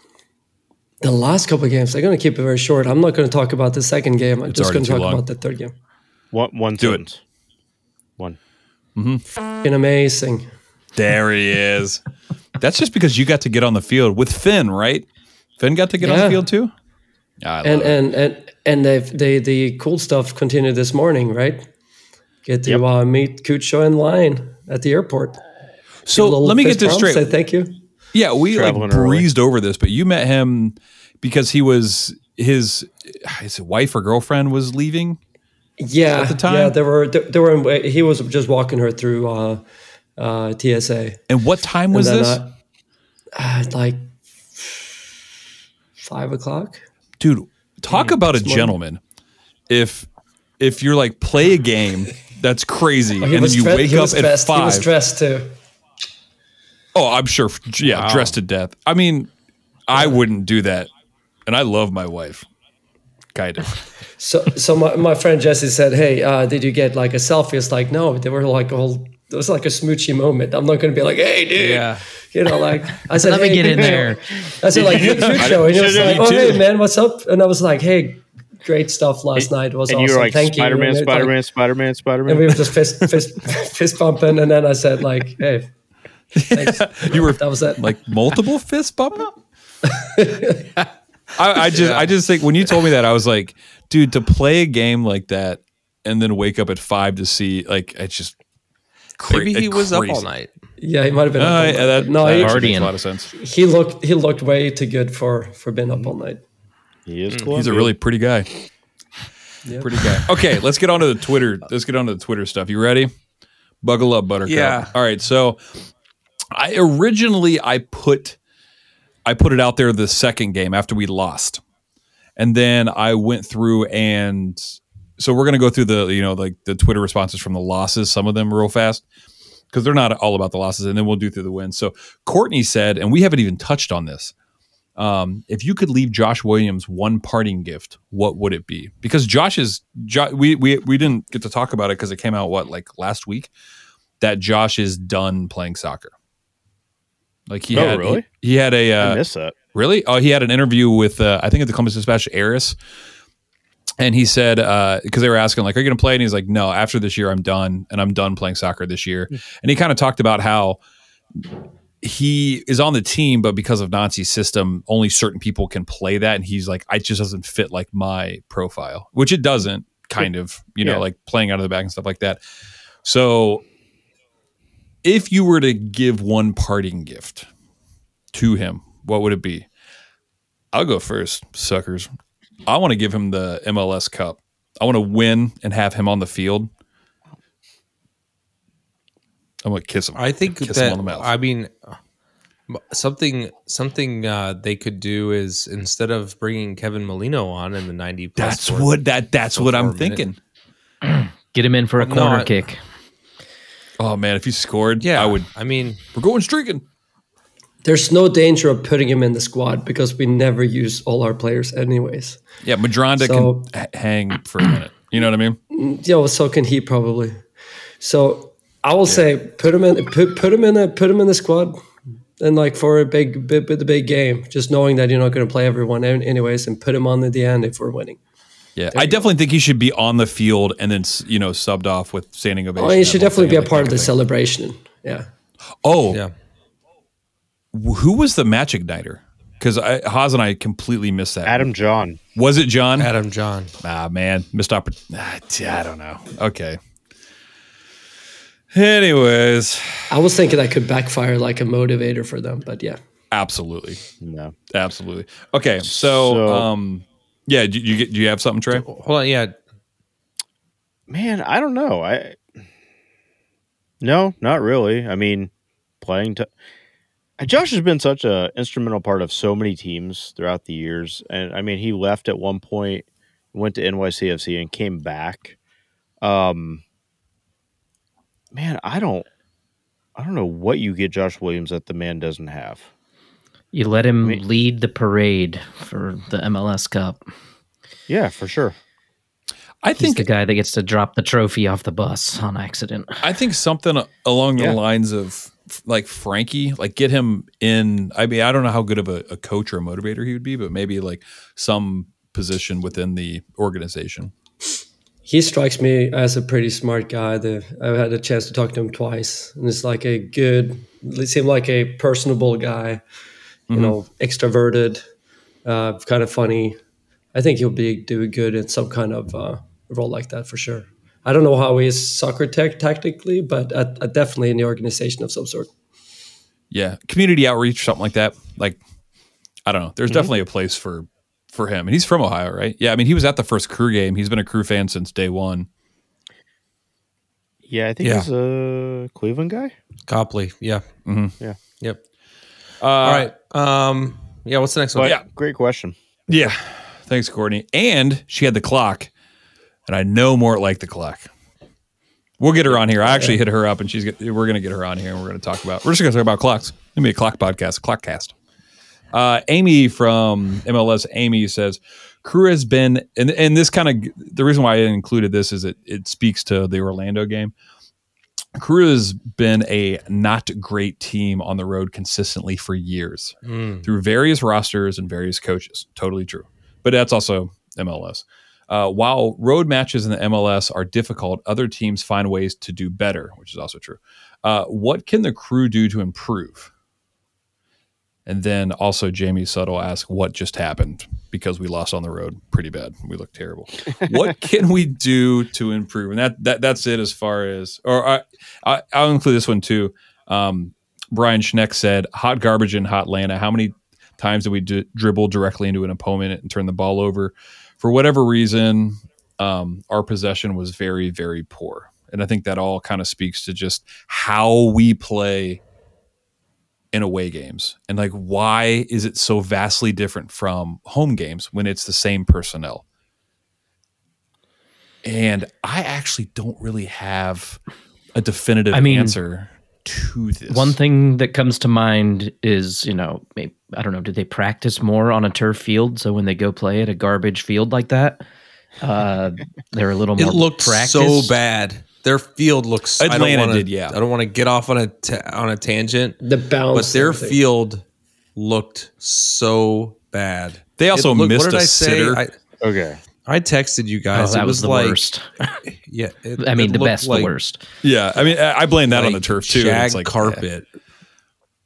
The last couple of games, I'm going to keep it very short. I'm not going to talk about the second game. I'm just going to talk long. about the third game. One, one Do it. sentence. One. Fucking amazing. There he is. [laughs] That's just because you got to get on the field with Finn, right? Finn got to get on the field too. I love And and and and they they the cool stuff continued this morning, right? Get to Yep. uh, meet Cucho in line at the airport. So let me get this straight. Say thank you. Yeah, we like Traveling early. breezed over this, but you met him because he was his his wife or girlfriend was leaving. Yeah, at the time? yeah. They were they, they were. In, he was just walking her through uh, uh, TSA. And what time was And this? uh, uh, like five o'clock. Dude, talk about a morning. gentleman. If if you're like play a game, that's crazy, and then you dre- wake up was at dressed, He was five. dressed too. Oh, I'm sure. Yeah, dressed to death. I mean, I wouldn't do that, and I love my wife. Kind of. [laughs] So, so my, my friend Jesse said, "Hey, uh, did you get like a selfie?" It's like, no, they were like a whole. It was like a smoochy moment. I'm not going to be like, "Hey, dude," Yeah. you know, like I said, Let me "Hey, get in Cucho." there. I said, like, "Hey, [laughs] Cucho," and he was like, "Oh, hey, man, what's up?" And I was like, "Hey, great stuff last night. It was And awesome. you were like Thank Spider you." Man, And it, Spider-Man, Spider Man, Spider and we were just fist fist fist bumping, and then I said, like, "Hey, thanks." [laughs] You were that was it. like multiple fist bumping. [laughs] I, I just, I just think when you told me that, I was like, dude, to play a game like that and then wake up at five to see, like, it's just cra- Maybe he it's was up all night. yeah, he might have been. Uh, up all yeah, night. that, no, that he, actually makes a lot of sense. he looked he looked way too good for for being up all night. He is cool. He's a really pretty guy. Pretty guy. Okay, let's get on to the Twitter. Let's get on to the Twitter stuff. You ready? Buckle up, Buttercup. Yeah. All right. So, I originally I put I put it out there the second game after we lost, and then I went through and so we're gonna go through the you know like the Twitter responses from the losses, some of them real fast because they're not all about the losses, and then we'll do through the wins. So Courtney said, and we haven't even touched on this. Um, if you could leave Josh Williams one parting gift, what would it be? Because Josh is jo- we we we didn't get to talk about it because it came out what like last week that Josh is done playing soccer. Like he Oh, had really? he, he had a I uh, missed that. Really? Oh, he had an interview with uh, I think at the Columbus Dispatch, Eris, and he said because they were asking like, "Are you going to play?" And he's like, "No, after this year, I'm done, and I'm done playing soccer this year." And he kind of talked about how he is on the team, but because of Nancy's system, only certain people can play that, and he's like, "I just doesn't fit like my profile," which it doesn't. Kind of, you know, Yeah. like playing out of the back and stuff like that. So, if you were to give one parting gift to him, what would it be? I'll go first, suckers. I want to give him the MLS Cup. I want to win and have him on the field. I'm gonna kiss him. I think kiss that him on the mouth. I mean, Something something uh, they could do is instead of bringing Kevin Molino on in the 90 plus That's what that that's what I'm minute. thinking. [clears throat] Get him in for a No, corner I- kick. Oh man, if he scored, Yeah, I would. I mean, We're going streaking. There's no danger of putting him in the squad because we never use all our players anyways. Yeah, Madronda So- can h- hang for a minute. You know what I mean? Mm, yeah, well, so can he probably. So I will say put him in put, put him in a put him in the squad and like for a big big the big game, just knowing that you're not going to play everyone anyways, and put him on at the end if we're winning. Yeah, I definitely think he should be on the field and then you know subbed off with standing ovation. Oh, he should definitely thing, be a part of the thing. celebration. Yeah. Oh, yeah. who was the match igniter? Because Haas and I completely missed that. Adam John. was it John? Adam John. Ah, man, missed opportunity. I don't know. Okay. Anyways, I was thinking that could backfire like a motivator for them, but yeah. absolutely, No. absolutely. Okay, so, So- um, yeah, do you get? Do you have something, Trey? Hold on, yeah. Man, I don't know. I No, not really. I mean, playing to Josh has been such a instrumental part of so many teams throughout the years. And I mean, he left at one point, went to NYCFC and came back. Um Man, I don't I don't know what you get Josh Williams that the man doesn't have. You let him mean- lead the parade for the MLS Cup. Yeah, for sure. I He's think the guy that gets to drop the trophy off the bus on accident. I think something along the Yeah. lines of like Frankie, like get him in. I mean, I don't know how good of a, a coach or a motivator he would be, but maybe like some position within the organization. He strikes me as a pretty smart guy. The, I've had a chance to talk to him twice, and it's like a good. He seemed like a personable guy, you know, extroverted, uh, kind of funny. I think he'll be do good in some kind of uh, role like that for sure. I don't know how he is soccer tech tactically, but uh, uh, definitely in the organization of some sort. Yeah, community outreach, something like that. Like, I don't know. There's definitely a place for for him, and he's from Ohio, right? Yeah, I mean, he was at the first crew game. He's been a crew fan since day one. Yeah, I think Yeah. he's a Cleveland guy. Copley. Yeah. Mhm. Yeah. Yep. Uh, All right. Um. Yeah. What's the next one? But Yeah. great question. Yeah. Thanks, Courtney. And she had the clock, and I know Mort liked the clock. We'll get her on here. I actually hit her up, and she's get, we're going to get her on here, and we're going to talk about. We're just going to talk about clocks. It's going to be a clock podcast, clockcast. Uh, Amy from MLS, Amy says, "Crew has been," and and this kind of the reason why I included this is it it speaks to the Orlando game. Crew has been a not great team on the road consistently for years Mm. through various rosters and various coaches. Totally true. But that's also MLS. Uh, while road matches in the MLS are difficult, other teams find ways to do better, which is also true. Uh, what can the crew do to improve? And then also Jamie Subtle asked "What just happened?" Because we lost on the road, pretty bad. We look terrible. [laughs] what can we do to improve? And that that that's it as far as. Or I, I I'll include this one too. Um, Brian Schneck said, "Hot garbage in hot Atlanta. How many times did we d- dribble directly into an opponent and turn the ball over? For whatever reason, um, our possession was very, very poor. And I think that all kind of speaks to just how we play in away games and like why is it so vastly different from home games when it's the same personnel. And I actually don't really have a definitive I mean, answer to this. One thing that comes to mind is, you know, maybe, I don't know, did they practice more on a turf field? So when they go play at a garbage field like that, uh, they're a little more [laughs] It more looked practiced. so bad. Their field looks. I don't Atlanta wanna- did, yeah. I don't want to get off on a ta- on a tangent, The bounce, but their and everything. field looked so bad. They also looked- missed what did a I say? sitter. I, Okay. I texted you Oh, guys. that it was, was, the like, worst. [laughs] yeah. it- I mean, the best, like, the worst. Yeah, I mean, I I blame that on the turf too. Shag It's like, carpet.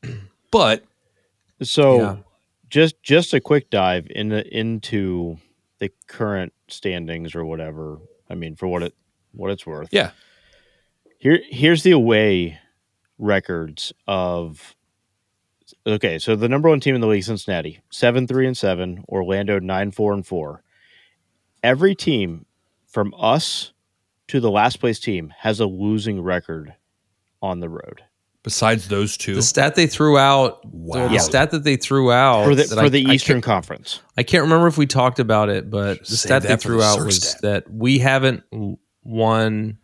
[clears throat] but So Yeah. just just a quick dive into into the current standings or whatever. I mean, for what it what it's worth. yeah, Here here's the away records of Okay, so the number one team in the league, Cincinnati, seven three and seven. Orlando nine four and four. Every team from us to the last place team has a losing record on the road. Besides those two, The stat they threw out, Wow. the stat that they threw out for the for I- the Eastern can't- Conference. I can't remember if we talked about it, but the Save stat they threw the out was stat. that we haven't w- won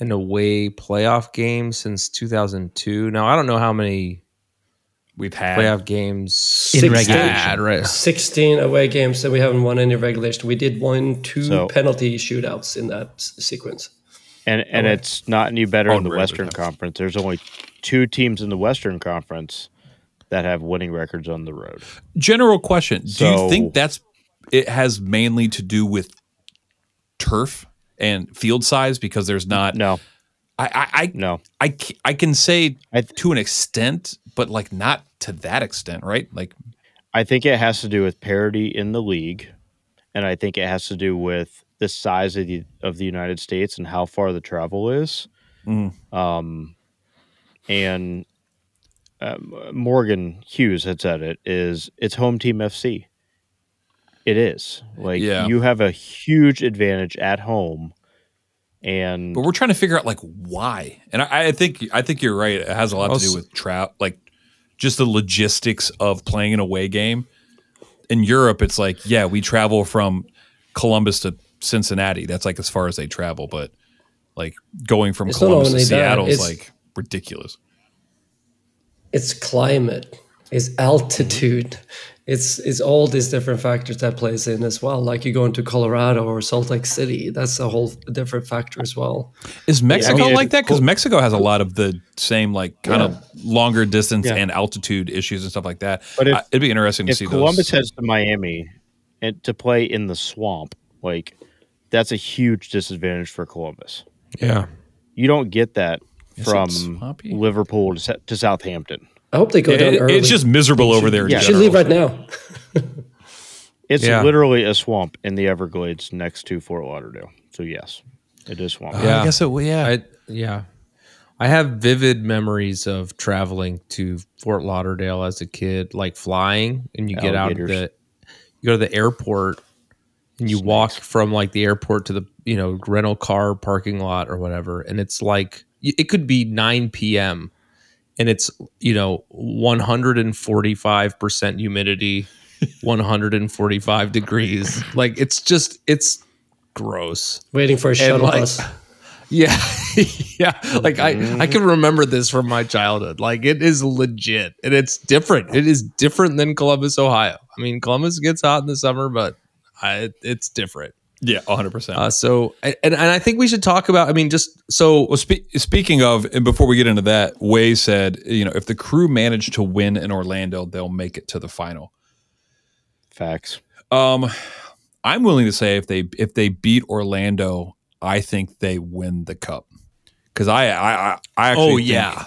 an away playoff game since 2002. Now I don't know how many we've had playoff games In regulation. had, right? 16 away games and we haven't won any regulation. We did win two So- penalty shootouts in that s- sequence. And and it's not any better Oh, in the right, Western right. Conference. There's only two teams in the Western Conference that have winning records on the road. General question: Do you think that's it has mainly to do with turf and field size because there's not? No, I I I, no. I, I can say I th- to an extent, but like not to that extent, right? Like I think it has to do with parity in the league, and I think it has to do with the size of the of the United States and how far the travel is. Mhm. Um, and um, Morgan Hughes had said it is it's home team FC. It is like Yeah. you have a huge advantage at home, and But we're trying to figure out like why, and I, I think I think you're right. It has a lot to do with trap, like just the logistics of playing an away game. In Europe, it's like yeah, we travel from Columbus to Cincinnati. That's like as far as they travel, but like going from Columbus to Seattle is like ridiculous. It's climate, it's altitude, it's it's all these different factors that plays in as well. Like you go into Colorado or Salt Lake City, that's a whole different factor as well. Is Mexico mean, like that? Because Mexico has a lot of the same like kind of longer distance Yeah. and altitude issues and stuff like that. But if- I- it'd be interesting to see. if see Columbus those. heads to Miami and to play in the swamp, like that's a huge disadvantage for Columbus. Yeah. You don't get that Is from? Liverpool to, to Southampton. I hope they go down It- early. it's just miserable over there. in yeah. should leave right now. [laughs] It's Yeah. literally a swamp in the Everglades next to Fort Lauderdale. So yes, it is swamp. Uh, Yeah. I guess it. well, Yeah, I yeah. I have vivid memories of traveling to Fort Lauderdale as a kid, like flying, and you get out of the you go to the airport and you walk from like the airport to the you know rental car parking lot or whatever, and it's like it could be 9 p.m. and it's you know 145 percent humidity, [laughs] 145 degrees. Like it's just it's gross. Waiting for a shuttle like- bus. [laughs] Yeah, [laughs] yeah. Like I, I can remember this from my childhood. Like it is legit, and it's different. It is different than Columbus, Ohio. I mean, Columbus gets hot in the summer, but I, it's different. Yeah, one hundred percent. Uh, so, and and I think we should talk about. I mean, just so Well, spe- speaking of, and before we get into that, Way said, you know, if the crew manage to win in Orlando, they'll make it to the final. Facts. Um, I'm willing to say if they if they beat Orlando, I think they win the cup. Because I, I I I actually oh think- yeah,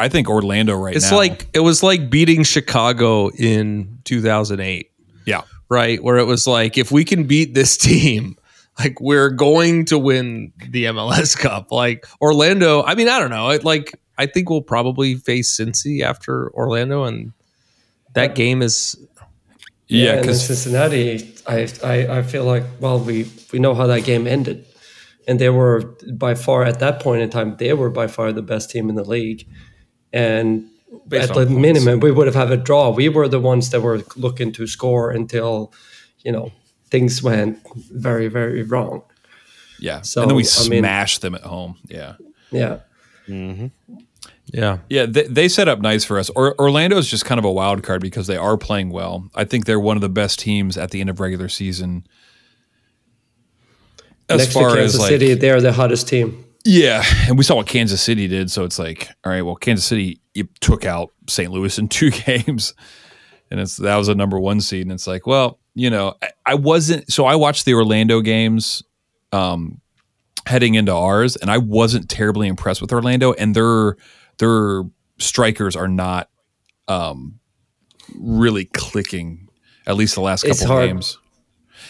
I think Orlando right it's now. like it was like beating Chicago in 2008. yeah, right? Where it was like, if we can beat this [laughs] team, like we're going to win the MLS [laughs] Cup. Like Orlando, I mean, I don't know. It, like I think we'll probably face Cincy after Orlando, and that game is yeah, and in because Cincinnati, I, I I feel like well we we know how that game ended, and they were by far at that point in time they were by far the best team in the league, and Based at the points. minimum we would have had a draw. We were the ones that were looking to score until, you know, things went very very wrong. yeah. So, and then we I mean- smashed them at home. Yeah. Yeah, mm-hmm. yeah, Yeah, they, they set up nice for us. Or, Orlando is just kind of a wild card because they are playing well. I think they're one of the best teams at the end of regular season. As next far to Kansas as like, City, they're the hottest team. yeah, and we saw what Kansas City did, so it's like, all right, well, Kansas City you took out St. Louis in [laughs] two games, and it's that was a number one seed, and it's like, well, you know, I, I wasn't. So I watched the Orlando games, um, heading into ours, and I wasn't terribly impressed with Orlando, and their their strikers are not, um, really clicking. At least the last It's couple hard. games.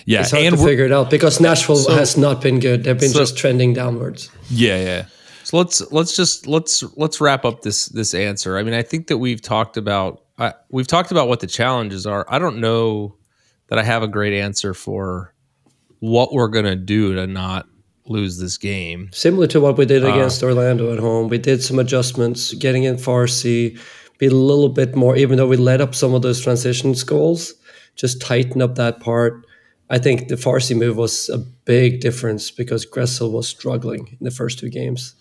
Yeah, It's hard and to figure it out because Nashville So- has not been good. They've been so- just trending downwards. yeah, yeah. So let's let's just let's let's wrap up this this answer. I mean, I think that we've talked about I we've talked about what the challenges are. I don't know that I have a great answer for what we're gonna do to not lose this game. Similar to what we did uh, against Orlando at home, we did some adjustments, getting in Farsi, be a little bit more, even though we let up some of those transition goals, just tighten up that part. I think the Farsi move was a big difference because Gressel was struggling in the first two games.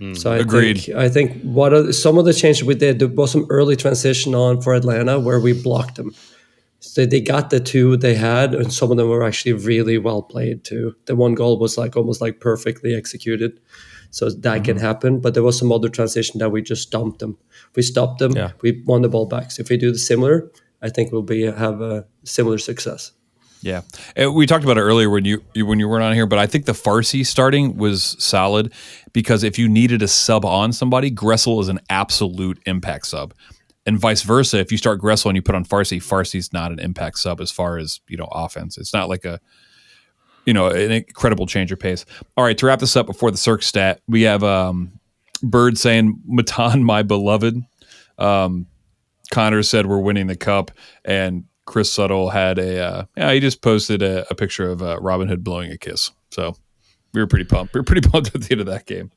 Mm. So I Agreed. think I think what are, some of the changes we did there was some early transition on for Atlanta where we blocked them. So they got the two they had, and some of them were actually really well played too. The one goal was like almost like perfectly executed, so that can mm-hmm. happen. But there was some other transition that we just dumped them. We stopped them. Yeah. We won the ball back. So if we do the similar, I think we'll be have a similar success. Yeah, we talked about it earlier when you you- when you weren't on here, but I think the Farsi starting was solid because if you needed a sub on somebody, Gressel is an absolute impact sub, and vice versa. If you start Gressel and you put on Farsi, Farsi's not an impact sub as far as you know offense. It's not like a you know an incredible change of pace. All right, to wrap this up before the Sirk stat, we have um, Bird saying Matan, my beloved. Um, Connor said we're winning the cup, and Chris Suttle had a uh, yeah. He just posted a, a picture of uh, Robin Hood blowing a kiss. So we were pretty pumped. We were pretty [laughs] pumped at the end of that game.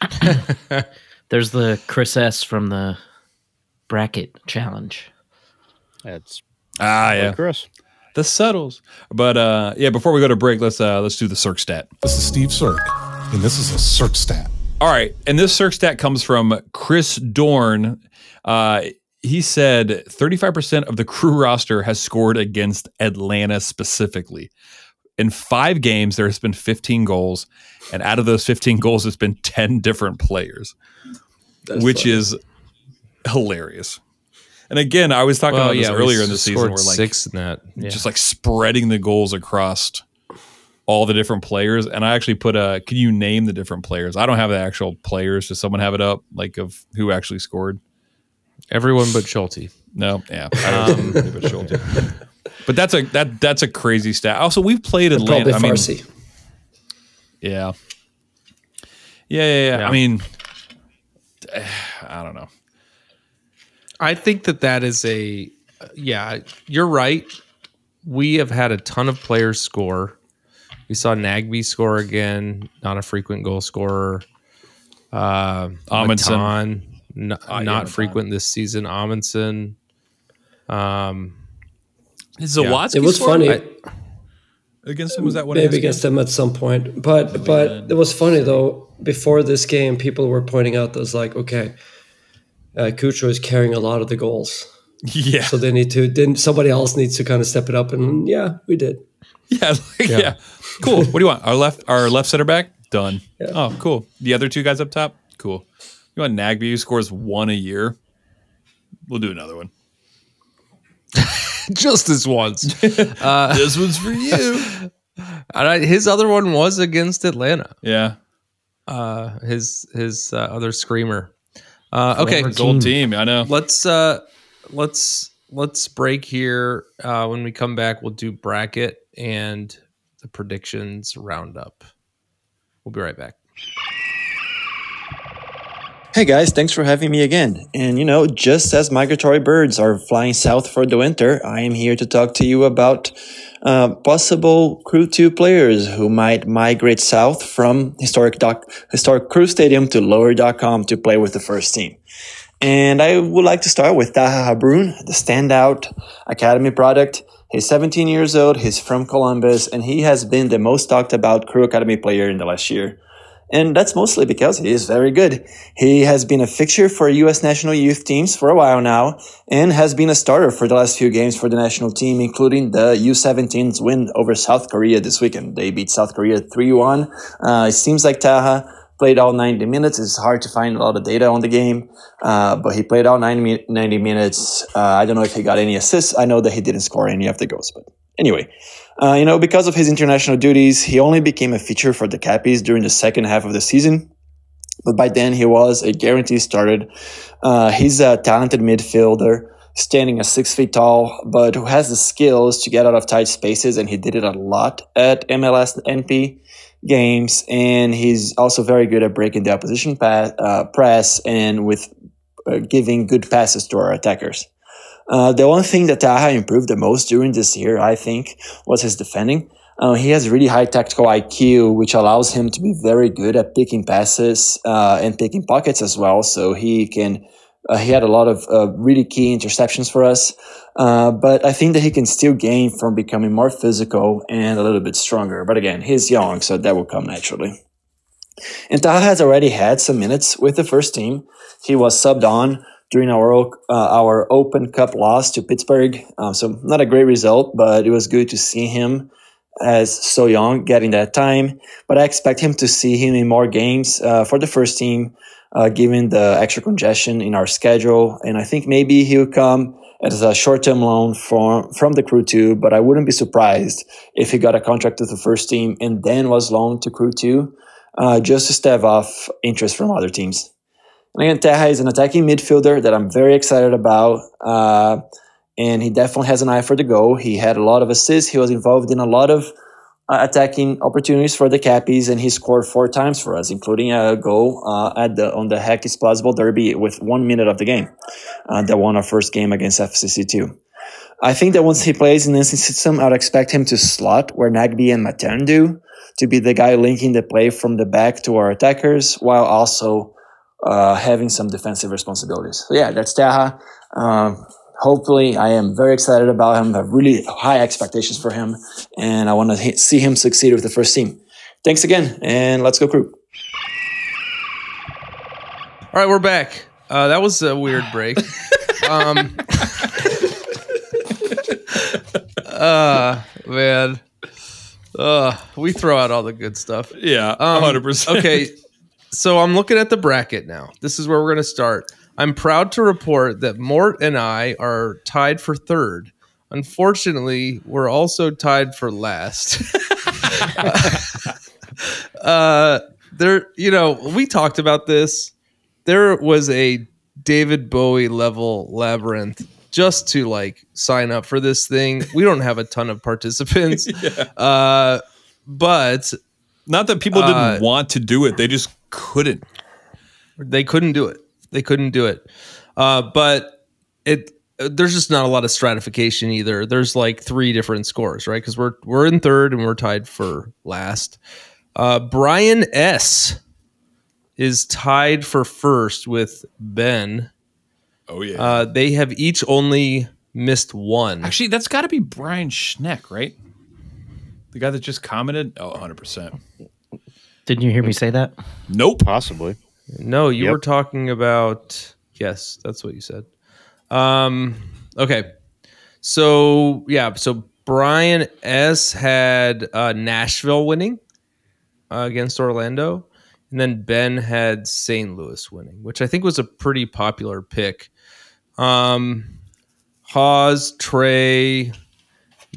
[laughs] There's the Chris S from the bracket challenge. That's Ah, yeah, Chris. the Suttles. But uh, yeah, before we go to break, let's uh, let's do the Sirk stat. This is Steve Sirk, and this is a Sirk stat. All right, and this Sirk stat comes from Chris Dorn. Uh, he said 35% of the crew [laughs] roster has scored against Atlanta specifically. In five games, there has been 15 goals, and out of those 15 goals, it's been 10 different players, which is hilarious. And again, I was talking about this earlier in the season, scored where like six in that. Yeah. just like spreading the goals across all the different players. And I actually put a, can you name the different players? I don't have the actual players. Does someone have it up, like of who actually scored? Everyone but Schulte. No, yeah, I but Schulte. But that's a that that's a crazy stat. Also, we've played Probably Atlanta. I mean, yeah. yeah, yeah, yeah. Yeah. I mean, [sighs] I don't know. I think that that is a yeah. You're right. We have had a ton of players score. We saw Nagbe score again, not a frequent goal scorer. Uh, Amundsen. Matan, n- not Matan. frequent this season. Amundsen. Um, Zawadzki It was scored? funny. I- against him. Was that what? maybe against him at some point. But but it was funny though. Before this game, people were pointing out that was like, okay, uh, Cucho is carrying a lot of the goals, [laughs] Yeah, so they need to. Then somebody else needs to kind of step it up, and yeah, we did. [laughs] Yeah, like, yeah. Cool. What do you want? Our left our left center back? Done. Yeah. Oh, cool. The other two guys up top? Cool. You want Nagbe who scores one a year? We'll do another one. [laughs] just this once. [laughs] this one's for you. [laughs] And I, his other one was against Atlanta. Yeah. Uh, his his uh, other screamer. Uh, okay, gold old team. I know. let's uh let's let's break here uh when we come back we'll do bracket and the predictions roundup we'll be right back Hey guys, thanks for having me again. And you know, just as migratory birds are flying south for the winter, I am here to talk to you about uh, possible Crew 2 players who might migrate south from historic doc, historic Crew Stadium to lower.com to play with the first team. And I would like to start with Taha Habroune, the standout academy product. He's 17 years old, he's from Columbus, and he has been the most talked about Crew Academy player in the last year. And that's mostly because he is very good. He has been a fixture for U.S. national youth teams for a while now and has been a starter for the last few games for the national team, including the U17's win over South Korea this weekend. They beat South Korea 3-1. Uh, it seems like Taha played all 90 minutes. It's hard to find a lot of data on the game, uh, but he played all 90, 90 minutes. Uh, I don't know if he got any assists. I know that he didn't score any of the goals, but anyway. Uh, you know, because of his international duties, he only became a feature for the Cappies during the second half of the season. But by then, he was a guaranteed starter. Uh, he's a talented midfielder, standing at six feet tall, but who has the skills to get out of tight spaces, and he did it a lot at MLS NP games. And he's also very good at breaking the opposition pass, uh, press and with uh, giving good passes to our attackers. Uh, the one thing that Taha improved the most during this year, I think, was his defending. Uh, he has really high tactical IQ, which allows him to be very good at picking passes uh, and picking pockets as well. So he can. Uh, he had a lot of uh, really key interceptions for us, uh, but I think that he can still gain from becoming more physical and a little bit stronger. But again, he's young, so that will come naturally. And Taha has already had some minutes with the first team. He was subbed on during our uh, our Open Cup loss to Pittsburgh. Um, so not a great result, but it was good to see him as so young getting that time. But I expect him to see him in more games uh, for the first team, uh, given the extra congestion in our schedule. And I think maybe he'll come as a short-term loan from from the crew two. But I wouldn't be surprised if he got a contract with the first team and then was loaned to crew two, uh, just to stave off interest from other teams. And again, Taha is an attacking midfielder that I'm very excited about. Uh, and he definitely has an eye for the goal. He had a lot of assists. He was involved in a lot of uh, attacking opportunities for the Cappies, and he scored four times for us, including a goal uh, at the on the Heck is Plausible Derby with one minute of the game. Uh, that won our first game against FCC2. I think that once he plays in instant system, I'd expect him to slot where Nagbe and Matan do, to be the guy linking the play from the back to our attackers, while also uh, having some defensive responsibilities. So yeah, that's Taha. Um, hopefully, I am very excited about him. I have really high expectations for him, and I want to see him succeed with the first team. Thanks again, and let's go, crew. All right, we're back. Uh, that was a weird break. [laughs] um, uh, man. Uh, we throw out all the good stuff. Yeah, Um, 100%. Okay, so I'm looking at the bracket now. This is where we're going to start. I'm proud to report that Mort and I are tied for third. Unfortunately, we're also tied for last. [laughs] uh, there, you know, we talked about this. There was a David Bowie level labyrinth just to like sign up for this thing. We don't have a ton of participants, [laughs] uh, but Not that people didn't Uh, want to do it, they just couldn't. they couldn't do it. They couldn't do it. Uh, but it there's just not a lot of stratification either. There's like three different scores, right? Because we're we're in third and we're tied for last. Uh, Brian S is tied for first with Ben. Oh yeah. Uh, they have each only missed one. Actually, that's got to be Brian Schneck, right? The guy that just commented. Oh, 100 percent. Didn't you hear me say that? Nope. Possibly. No, you Yep. were talking about yes, that's what you said. Um okay. So yeah, so Brian S had uh Nashville winning uh, against Orlando and then Ben had St. Louis winning, which I think was a pretty popular pick. Um Haas, Trey,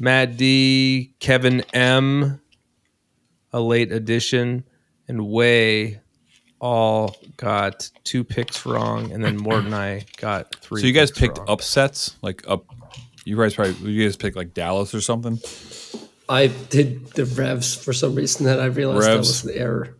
Matt D, Kevin M, a late addition, and Way all got two picks wrong, and then Mort and I got three. So you guys picks picked wrong. upsets, like up. You guys probably you guys picked like Dallas or something. I did the revs for some reason, that I realized that was an error.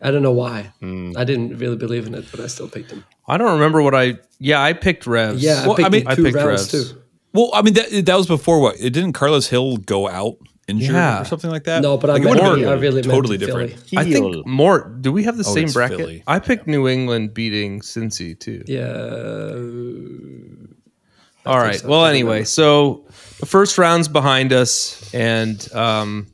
I don't know why. Hmm. I didn't really believe in it, but I still picked them. I don't remember what I. Yeah, I picked Revs. Yeah, I Well, picked I mean- the I picked revs revs. too. Well, I mean that that was before what? It didn't Carles Gil go out injured Yeah. or something like that? No, but I like, it meant would've I really totally different. Philly. I think Mort. Do we have the Oh, same bracket? Philly. I picked New England beating Cincy too. Yeah. All right. so. Well, anyway, so the first round's behind us, and um,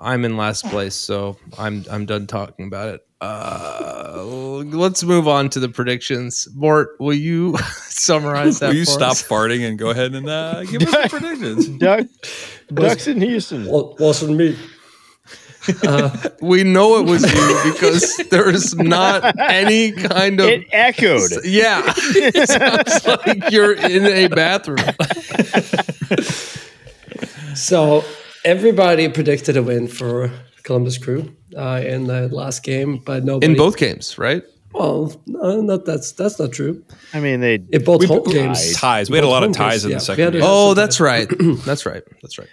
I'm in last place, so I'm I'm done talking about it. Uh, let's move on to the predictions. Mort, will you [laughs] summarize that? Will you for stop us? farting and go ahead and uh, give us the predictions? [laughs] Duck, Ducks in Houston. Wasn't me. We know it was you because there is not any kind of. It echoed. yeah, [laughs] it sounds like you're in a bathroom. So everybody predicted a win for Columbus Crew uh, in the last game, but nobody. In both games, right? Well, no, not that's that's not true. I mean, they. In both home games, Ties. We had a lot of home ties in the second we game. Oh, that's right. [clears throat] That's right. That's right.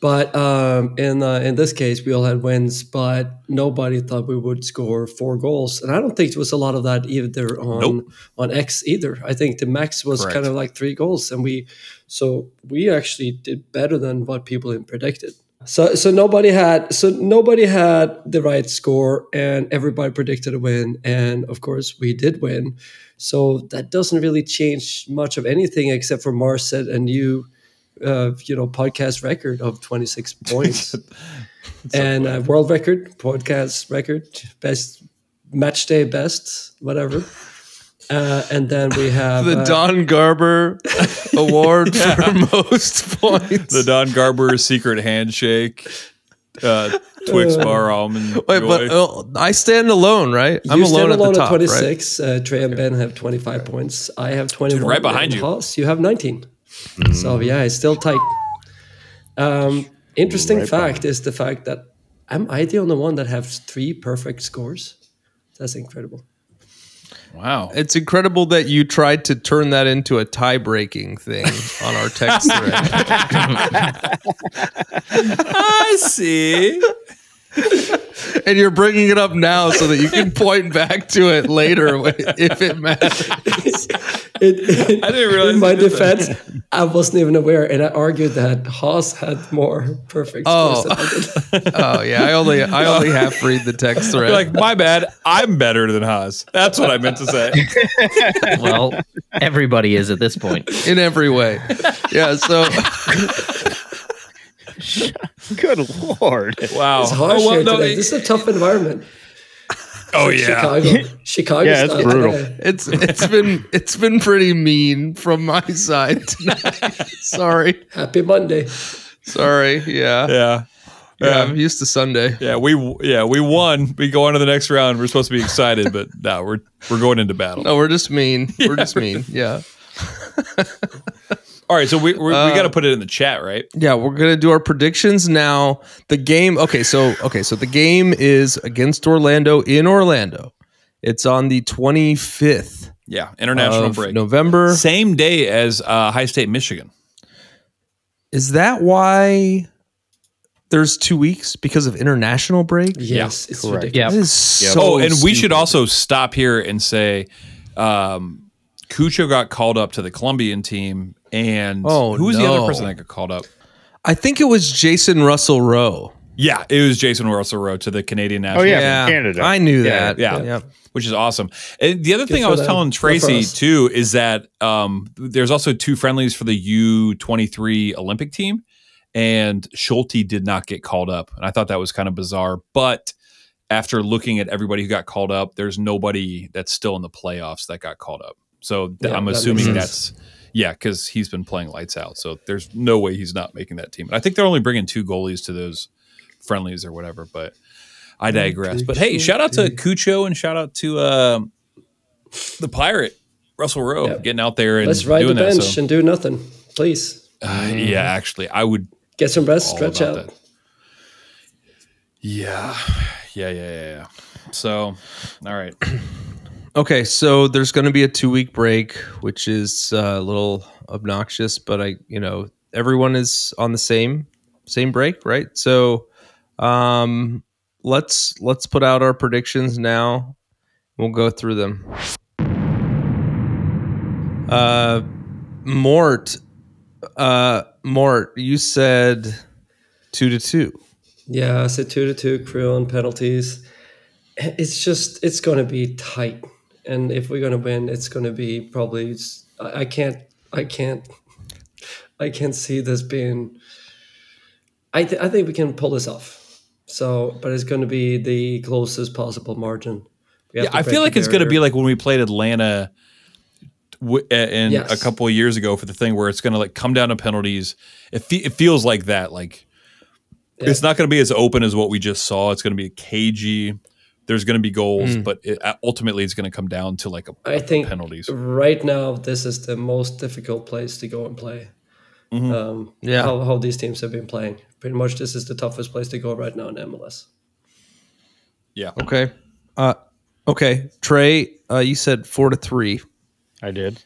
But um, in uh, in this case, we all had wins, but nobody thought we would score four goals, and I don't think there was a lot of that either on Nope. on X either. I think the max was Correct. kind of like three goals, and we so we actually did better than what people had predicted. So so nobody had so nobody had the right score, and everybody predicted a win, and of course we did win. So that doesn't really change much of anything, except for Mars set a new, uh, you know, podcast record of twenty six [laughs] points, and uh, [laughs] world record, podcast record, best match day best, whatever. Uh, and then we have The uh, Don Garber [laughs] Award for most points. The Don Garber secret handshake, uh, Twix bar almond. Wait, joy. but uh, I stand alone, right? You I'm stand alone at the top, at right? 26. Uh, Trey and Ben have 25 points. I have 21. right behind you. Haas, you have 19. So yeah, it's still tight. Um, interesting Right fact is the fact that am I the only one that has three perfect scores? That's incredible. Wow. It's incredible that you tried to turn that into a tie-breaking thing on our text thread, [laughs] [laughs] I see. And you're bringing it up now so that you can point back to it later [laughs] if it matters. It, I didn't realize in my you did that. defense, I wasn't even aware, and I argued that Haas had more perfect Oh. than I did. [laughs] Oh yeah, I only I only half read the text thread. You're like, my bad. I'm better than Haas. That's what I meant to say. [laughs] Well, everybody is at this point. in every way. Yeah. So [laughs] Good lord. Wow. It's harsh Oh, well, here no, today. it- This is a tough environment. oh yeah. Chicago, [laughs] Chicago. Yeah, it's style brutal. today. it's it's been it's been pretty mean from my side tonight. [laughs] Sorry. Happy Monday. Sorry. Yeah. Yeah. Yeah. Um, I'm used to Sunday. Yeah, we yeah we won. We go on to the next round. We're supposed to be excited, but no, we're we're going into battle. No, we're just mean. We're just mean. Yeah. All right, so we we, we Uh, got to put it in the chat, right? Yeah, we're gonna do our predictions now. The game. Okay, so okay, so the game is against Orlando in Orlando. It's on the 25th Yeah, international of break. November. Same day as uh, Ohio State, Michigan. Is that why there's two weeks because of international break? Yes, it's correct. ridiculous. That is so. oh, and we should also stop here and say, um, Cucho got called up to the Colombian team, and Oh, who was the other person that got called up? I think it was Jacen Russell-Rowe. Yeah, it was Jacen Russell-Rowe to the Canadian national. Oh, yeah, Yeah, from Canada. I knew Yeah, that. yeah. yeah. which is awesome. And the other thing I was them. telling Tracy too is that um, there's also two friendlies for the U23 Olympic team, and Schulte did not get called up, and I thought that was kind of bizarre. But after looking at everybody who got called up, there's nobody that's still in the playoffs that got called up. So th- Yeah, I'm that makes assuming sense. Yeah, because he's been playing lights out. So there's no way he's not making that team. And I think they're only bringing two goalies to those friendlies or whatever. But I digress. But hey, shout out to Cucho and shout out to uh, the pirate Russell-Rowe Yeah. getting out there and Let's ride the doing that. bench So, and do nothing, please. uh, yeah, actually, I would Get some rest, stretch out. that. Yeah, [sighs] yeah, yeah, yeah, yeah. So, all right. [clears throat] Okay, so there's going to be a two week break, which is uh, a little obnoxious, but I, you know, everyone is on the same same break, right? So, um, let's let's put out our predictions now. We'll go through them. Uh, Mort, uh, Mort, you said two to two. Yeah, I said two to two crew on penalties. It's just it's going to be tight, and if we're going to win, it's going to be probably. I can't. I can't. I can't see this being. I th- I think we can pull this off. So, but it's going to be the closest possible margin. Yeah, I feel like it's going to be like when we played Atlanta w- in Yes. a couple of years ago for the thing where it's going to like come down to penalties. It, fe- it feels like that. Like it's not going to be as open as what we just saw. It's going to be a cagey. There's going to be goals, Mm. but it, uh, ultimately it's going to come down to like a, I think penalties. right now this is the most difficult place to go and play. Mhm. Um, Yeah. how, how these teams have been playing. Pretty much, this is the toughest place to go right now in MLS. Yeah. Okay. Uh, okay. Trey, uh, you said four to three. I did.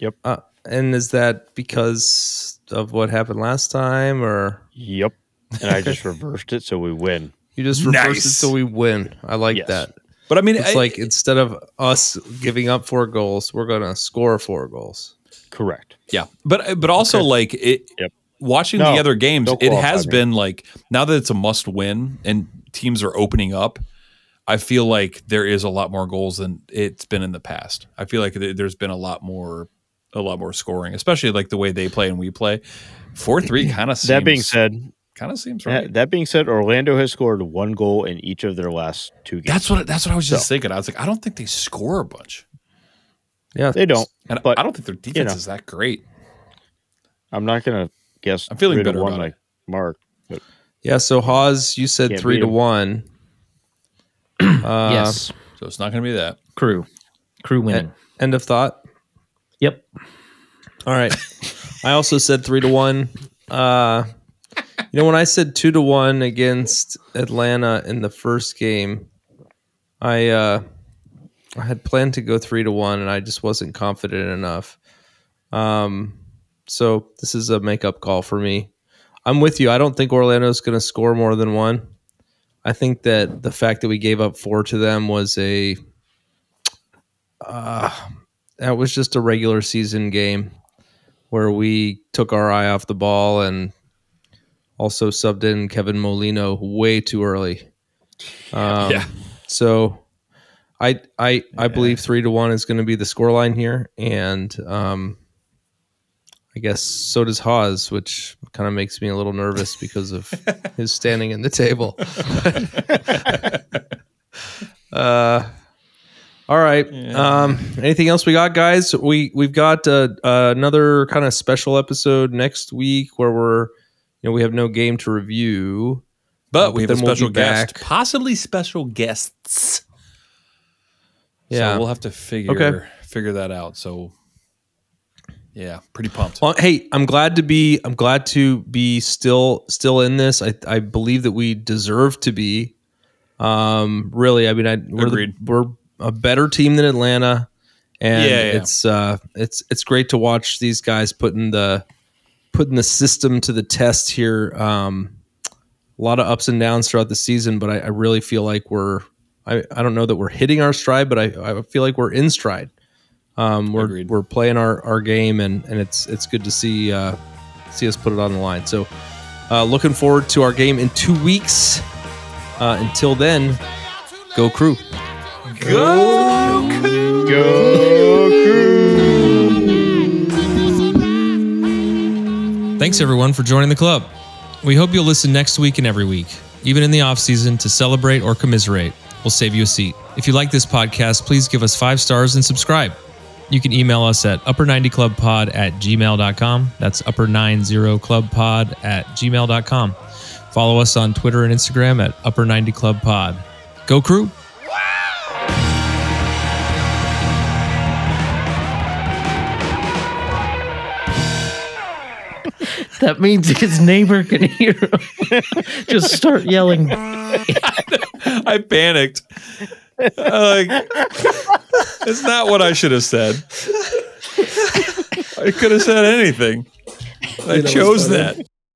Yep. Uh, and is that because of what happened last time, or Yep. And I just [laughs] reversed it so we win. You just reverse Nice. it so we win? I like Yes. that. But I mean, It's I- like instead of us giving up four goals, we're gonna score four goals. Correct. Yeah, but uh, but also Okay. like it. Yep. watching No, the other games, it qualify has me. been like now that it's a must win and teams are opening up. I feel like there is a lot more goals than it's been in the past. I feel like th- there's been a lot more, a lot more scoring, especially like the way they play and we play. Four three kind of. That being said, kind of seems right. that, that being said, Orlando has scored one goal in each of their last two games. That's what that's what I was just So- thinking. I was like, I don't think they score a bunch, Yeah, they don't. and But I don't think their defense know. is that great. I'm not gonna guess. I'm feeling better one about like Mark. But Yeah, so Haas, you said three to one. [clears throat] Uh, yes, So it's not going to be that. crew, crew winning. End of thought. Yep. All right. I also said three to one. Uh, you know, when I said two to one against Atlanta in the first game, I uh, I had planned to go three to one, and I just wasn't confident enough. Um, so this is a makeup call for me. I'm with you. I don't think Orlando's going to score more than one. I think that the fact that we gave up four to them was a uh, that was just a regular season game where we took our eye off the ball and also subbed in Kevin Molino way too early. Um, Yeah. So I I I believe three to one is going to be the scoreline here, and um, I guess so does Haas, which kind of makes me a little nervous because of [laughs] his standing in the table. [laughs] uh, all right. Um, anything else we got, guys? We we've got uh, uh, another kind of special episode next week where we're know we have no game to review, But Uh, we have a then we'll special guest, back. possibly special guests. Yeah. so we'll have to figure Okay. figure that out. So, yeah, pretty pumped. Well, hey, I'm glad to be. I'm glad to be still still in this. I I believe that we deserve to be. Um, really, I mean, I we're, the- we're a better team than Atlanta, and Yeah, yeah. it's uh, it's it's great to watch these guys putting the putting the system to the test here. Um, a lot of ups and downs throughout the season, but I, I really feel like we're. I, I don't know that we're hitting our stride, but I, I feel like we're in stride. Um, we're Agreed. we're playing our, our game, and, and it's it's good to see uh, see us put it on the line. So, uh, looking forward to our game in two weeks. Uh, until then, go crew. go crew. Thanks everyone for joining the club. We hope you'll listen next week and every week, even in the off season, to celebrate or commiserate. We'll save you a seat. If you like this podcast, please give us five stars and subscribe. You can email us at upper90clubpod at gmail.com. That's upper90clubpod at gmail.com. Follow us on Twitter and Instagram at upper90clubpod. Go crew! That means his neighbor can hear him. [laughs] Just start yelling. [laughs] I panicked. Like, it's not what I should have said. I could have said anything. I chose that.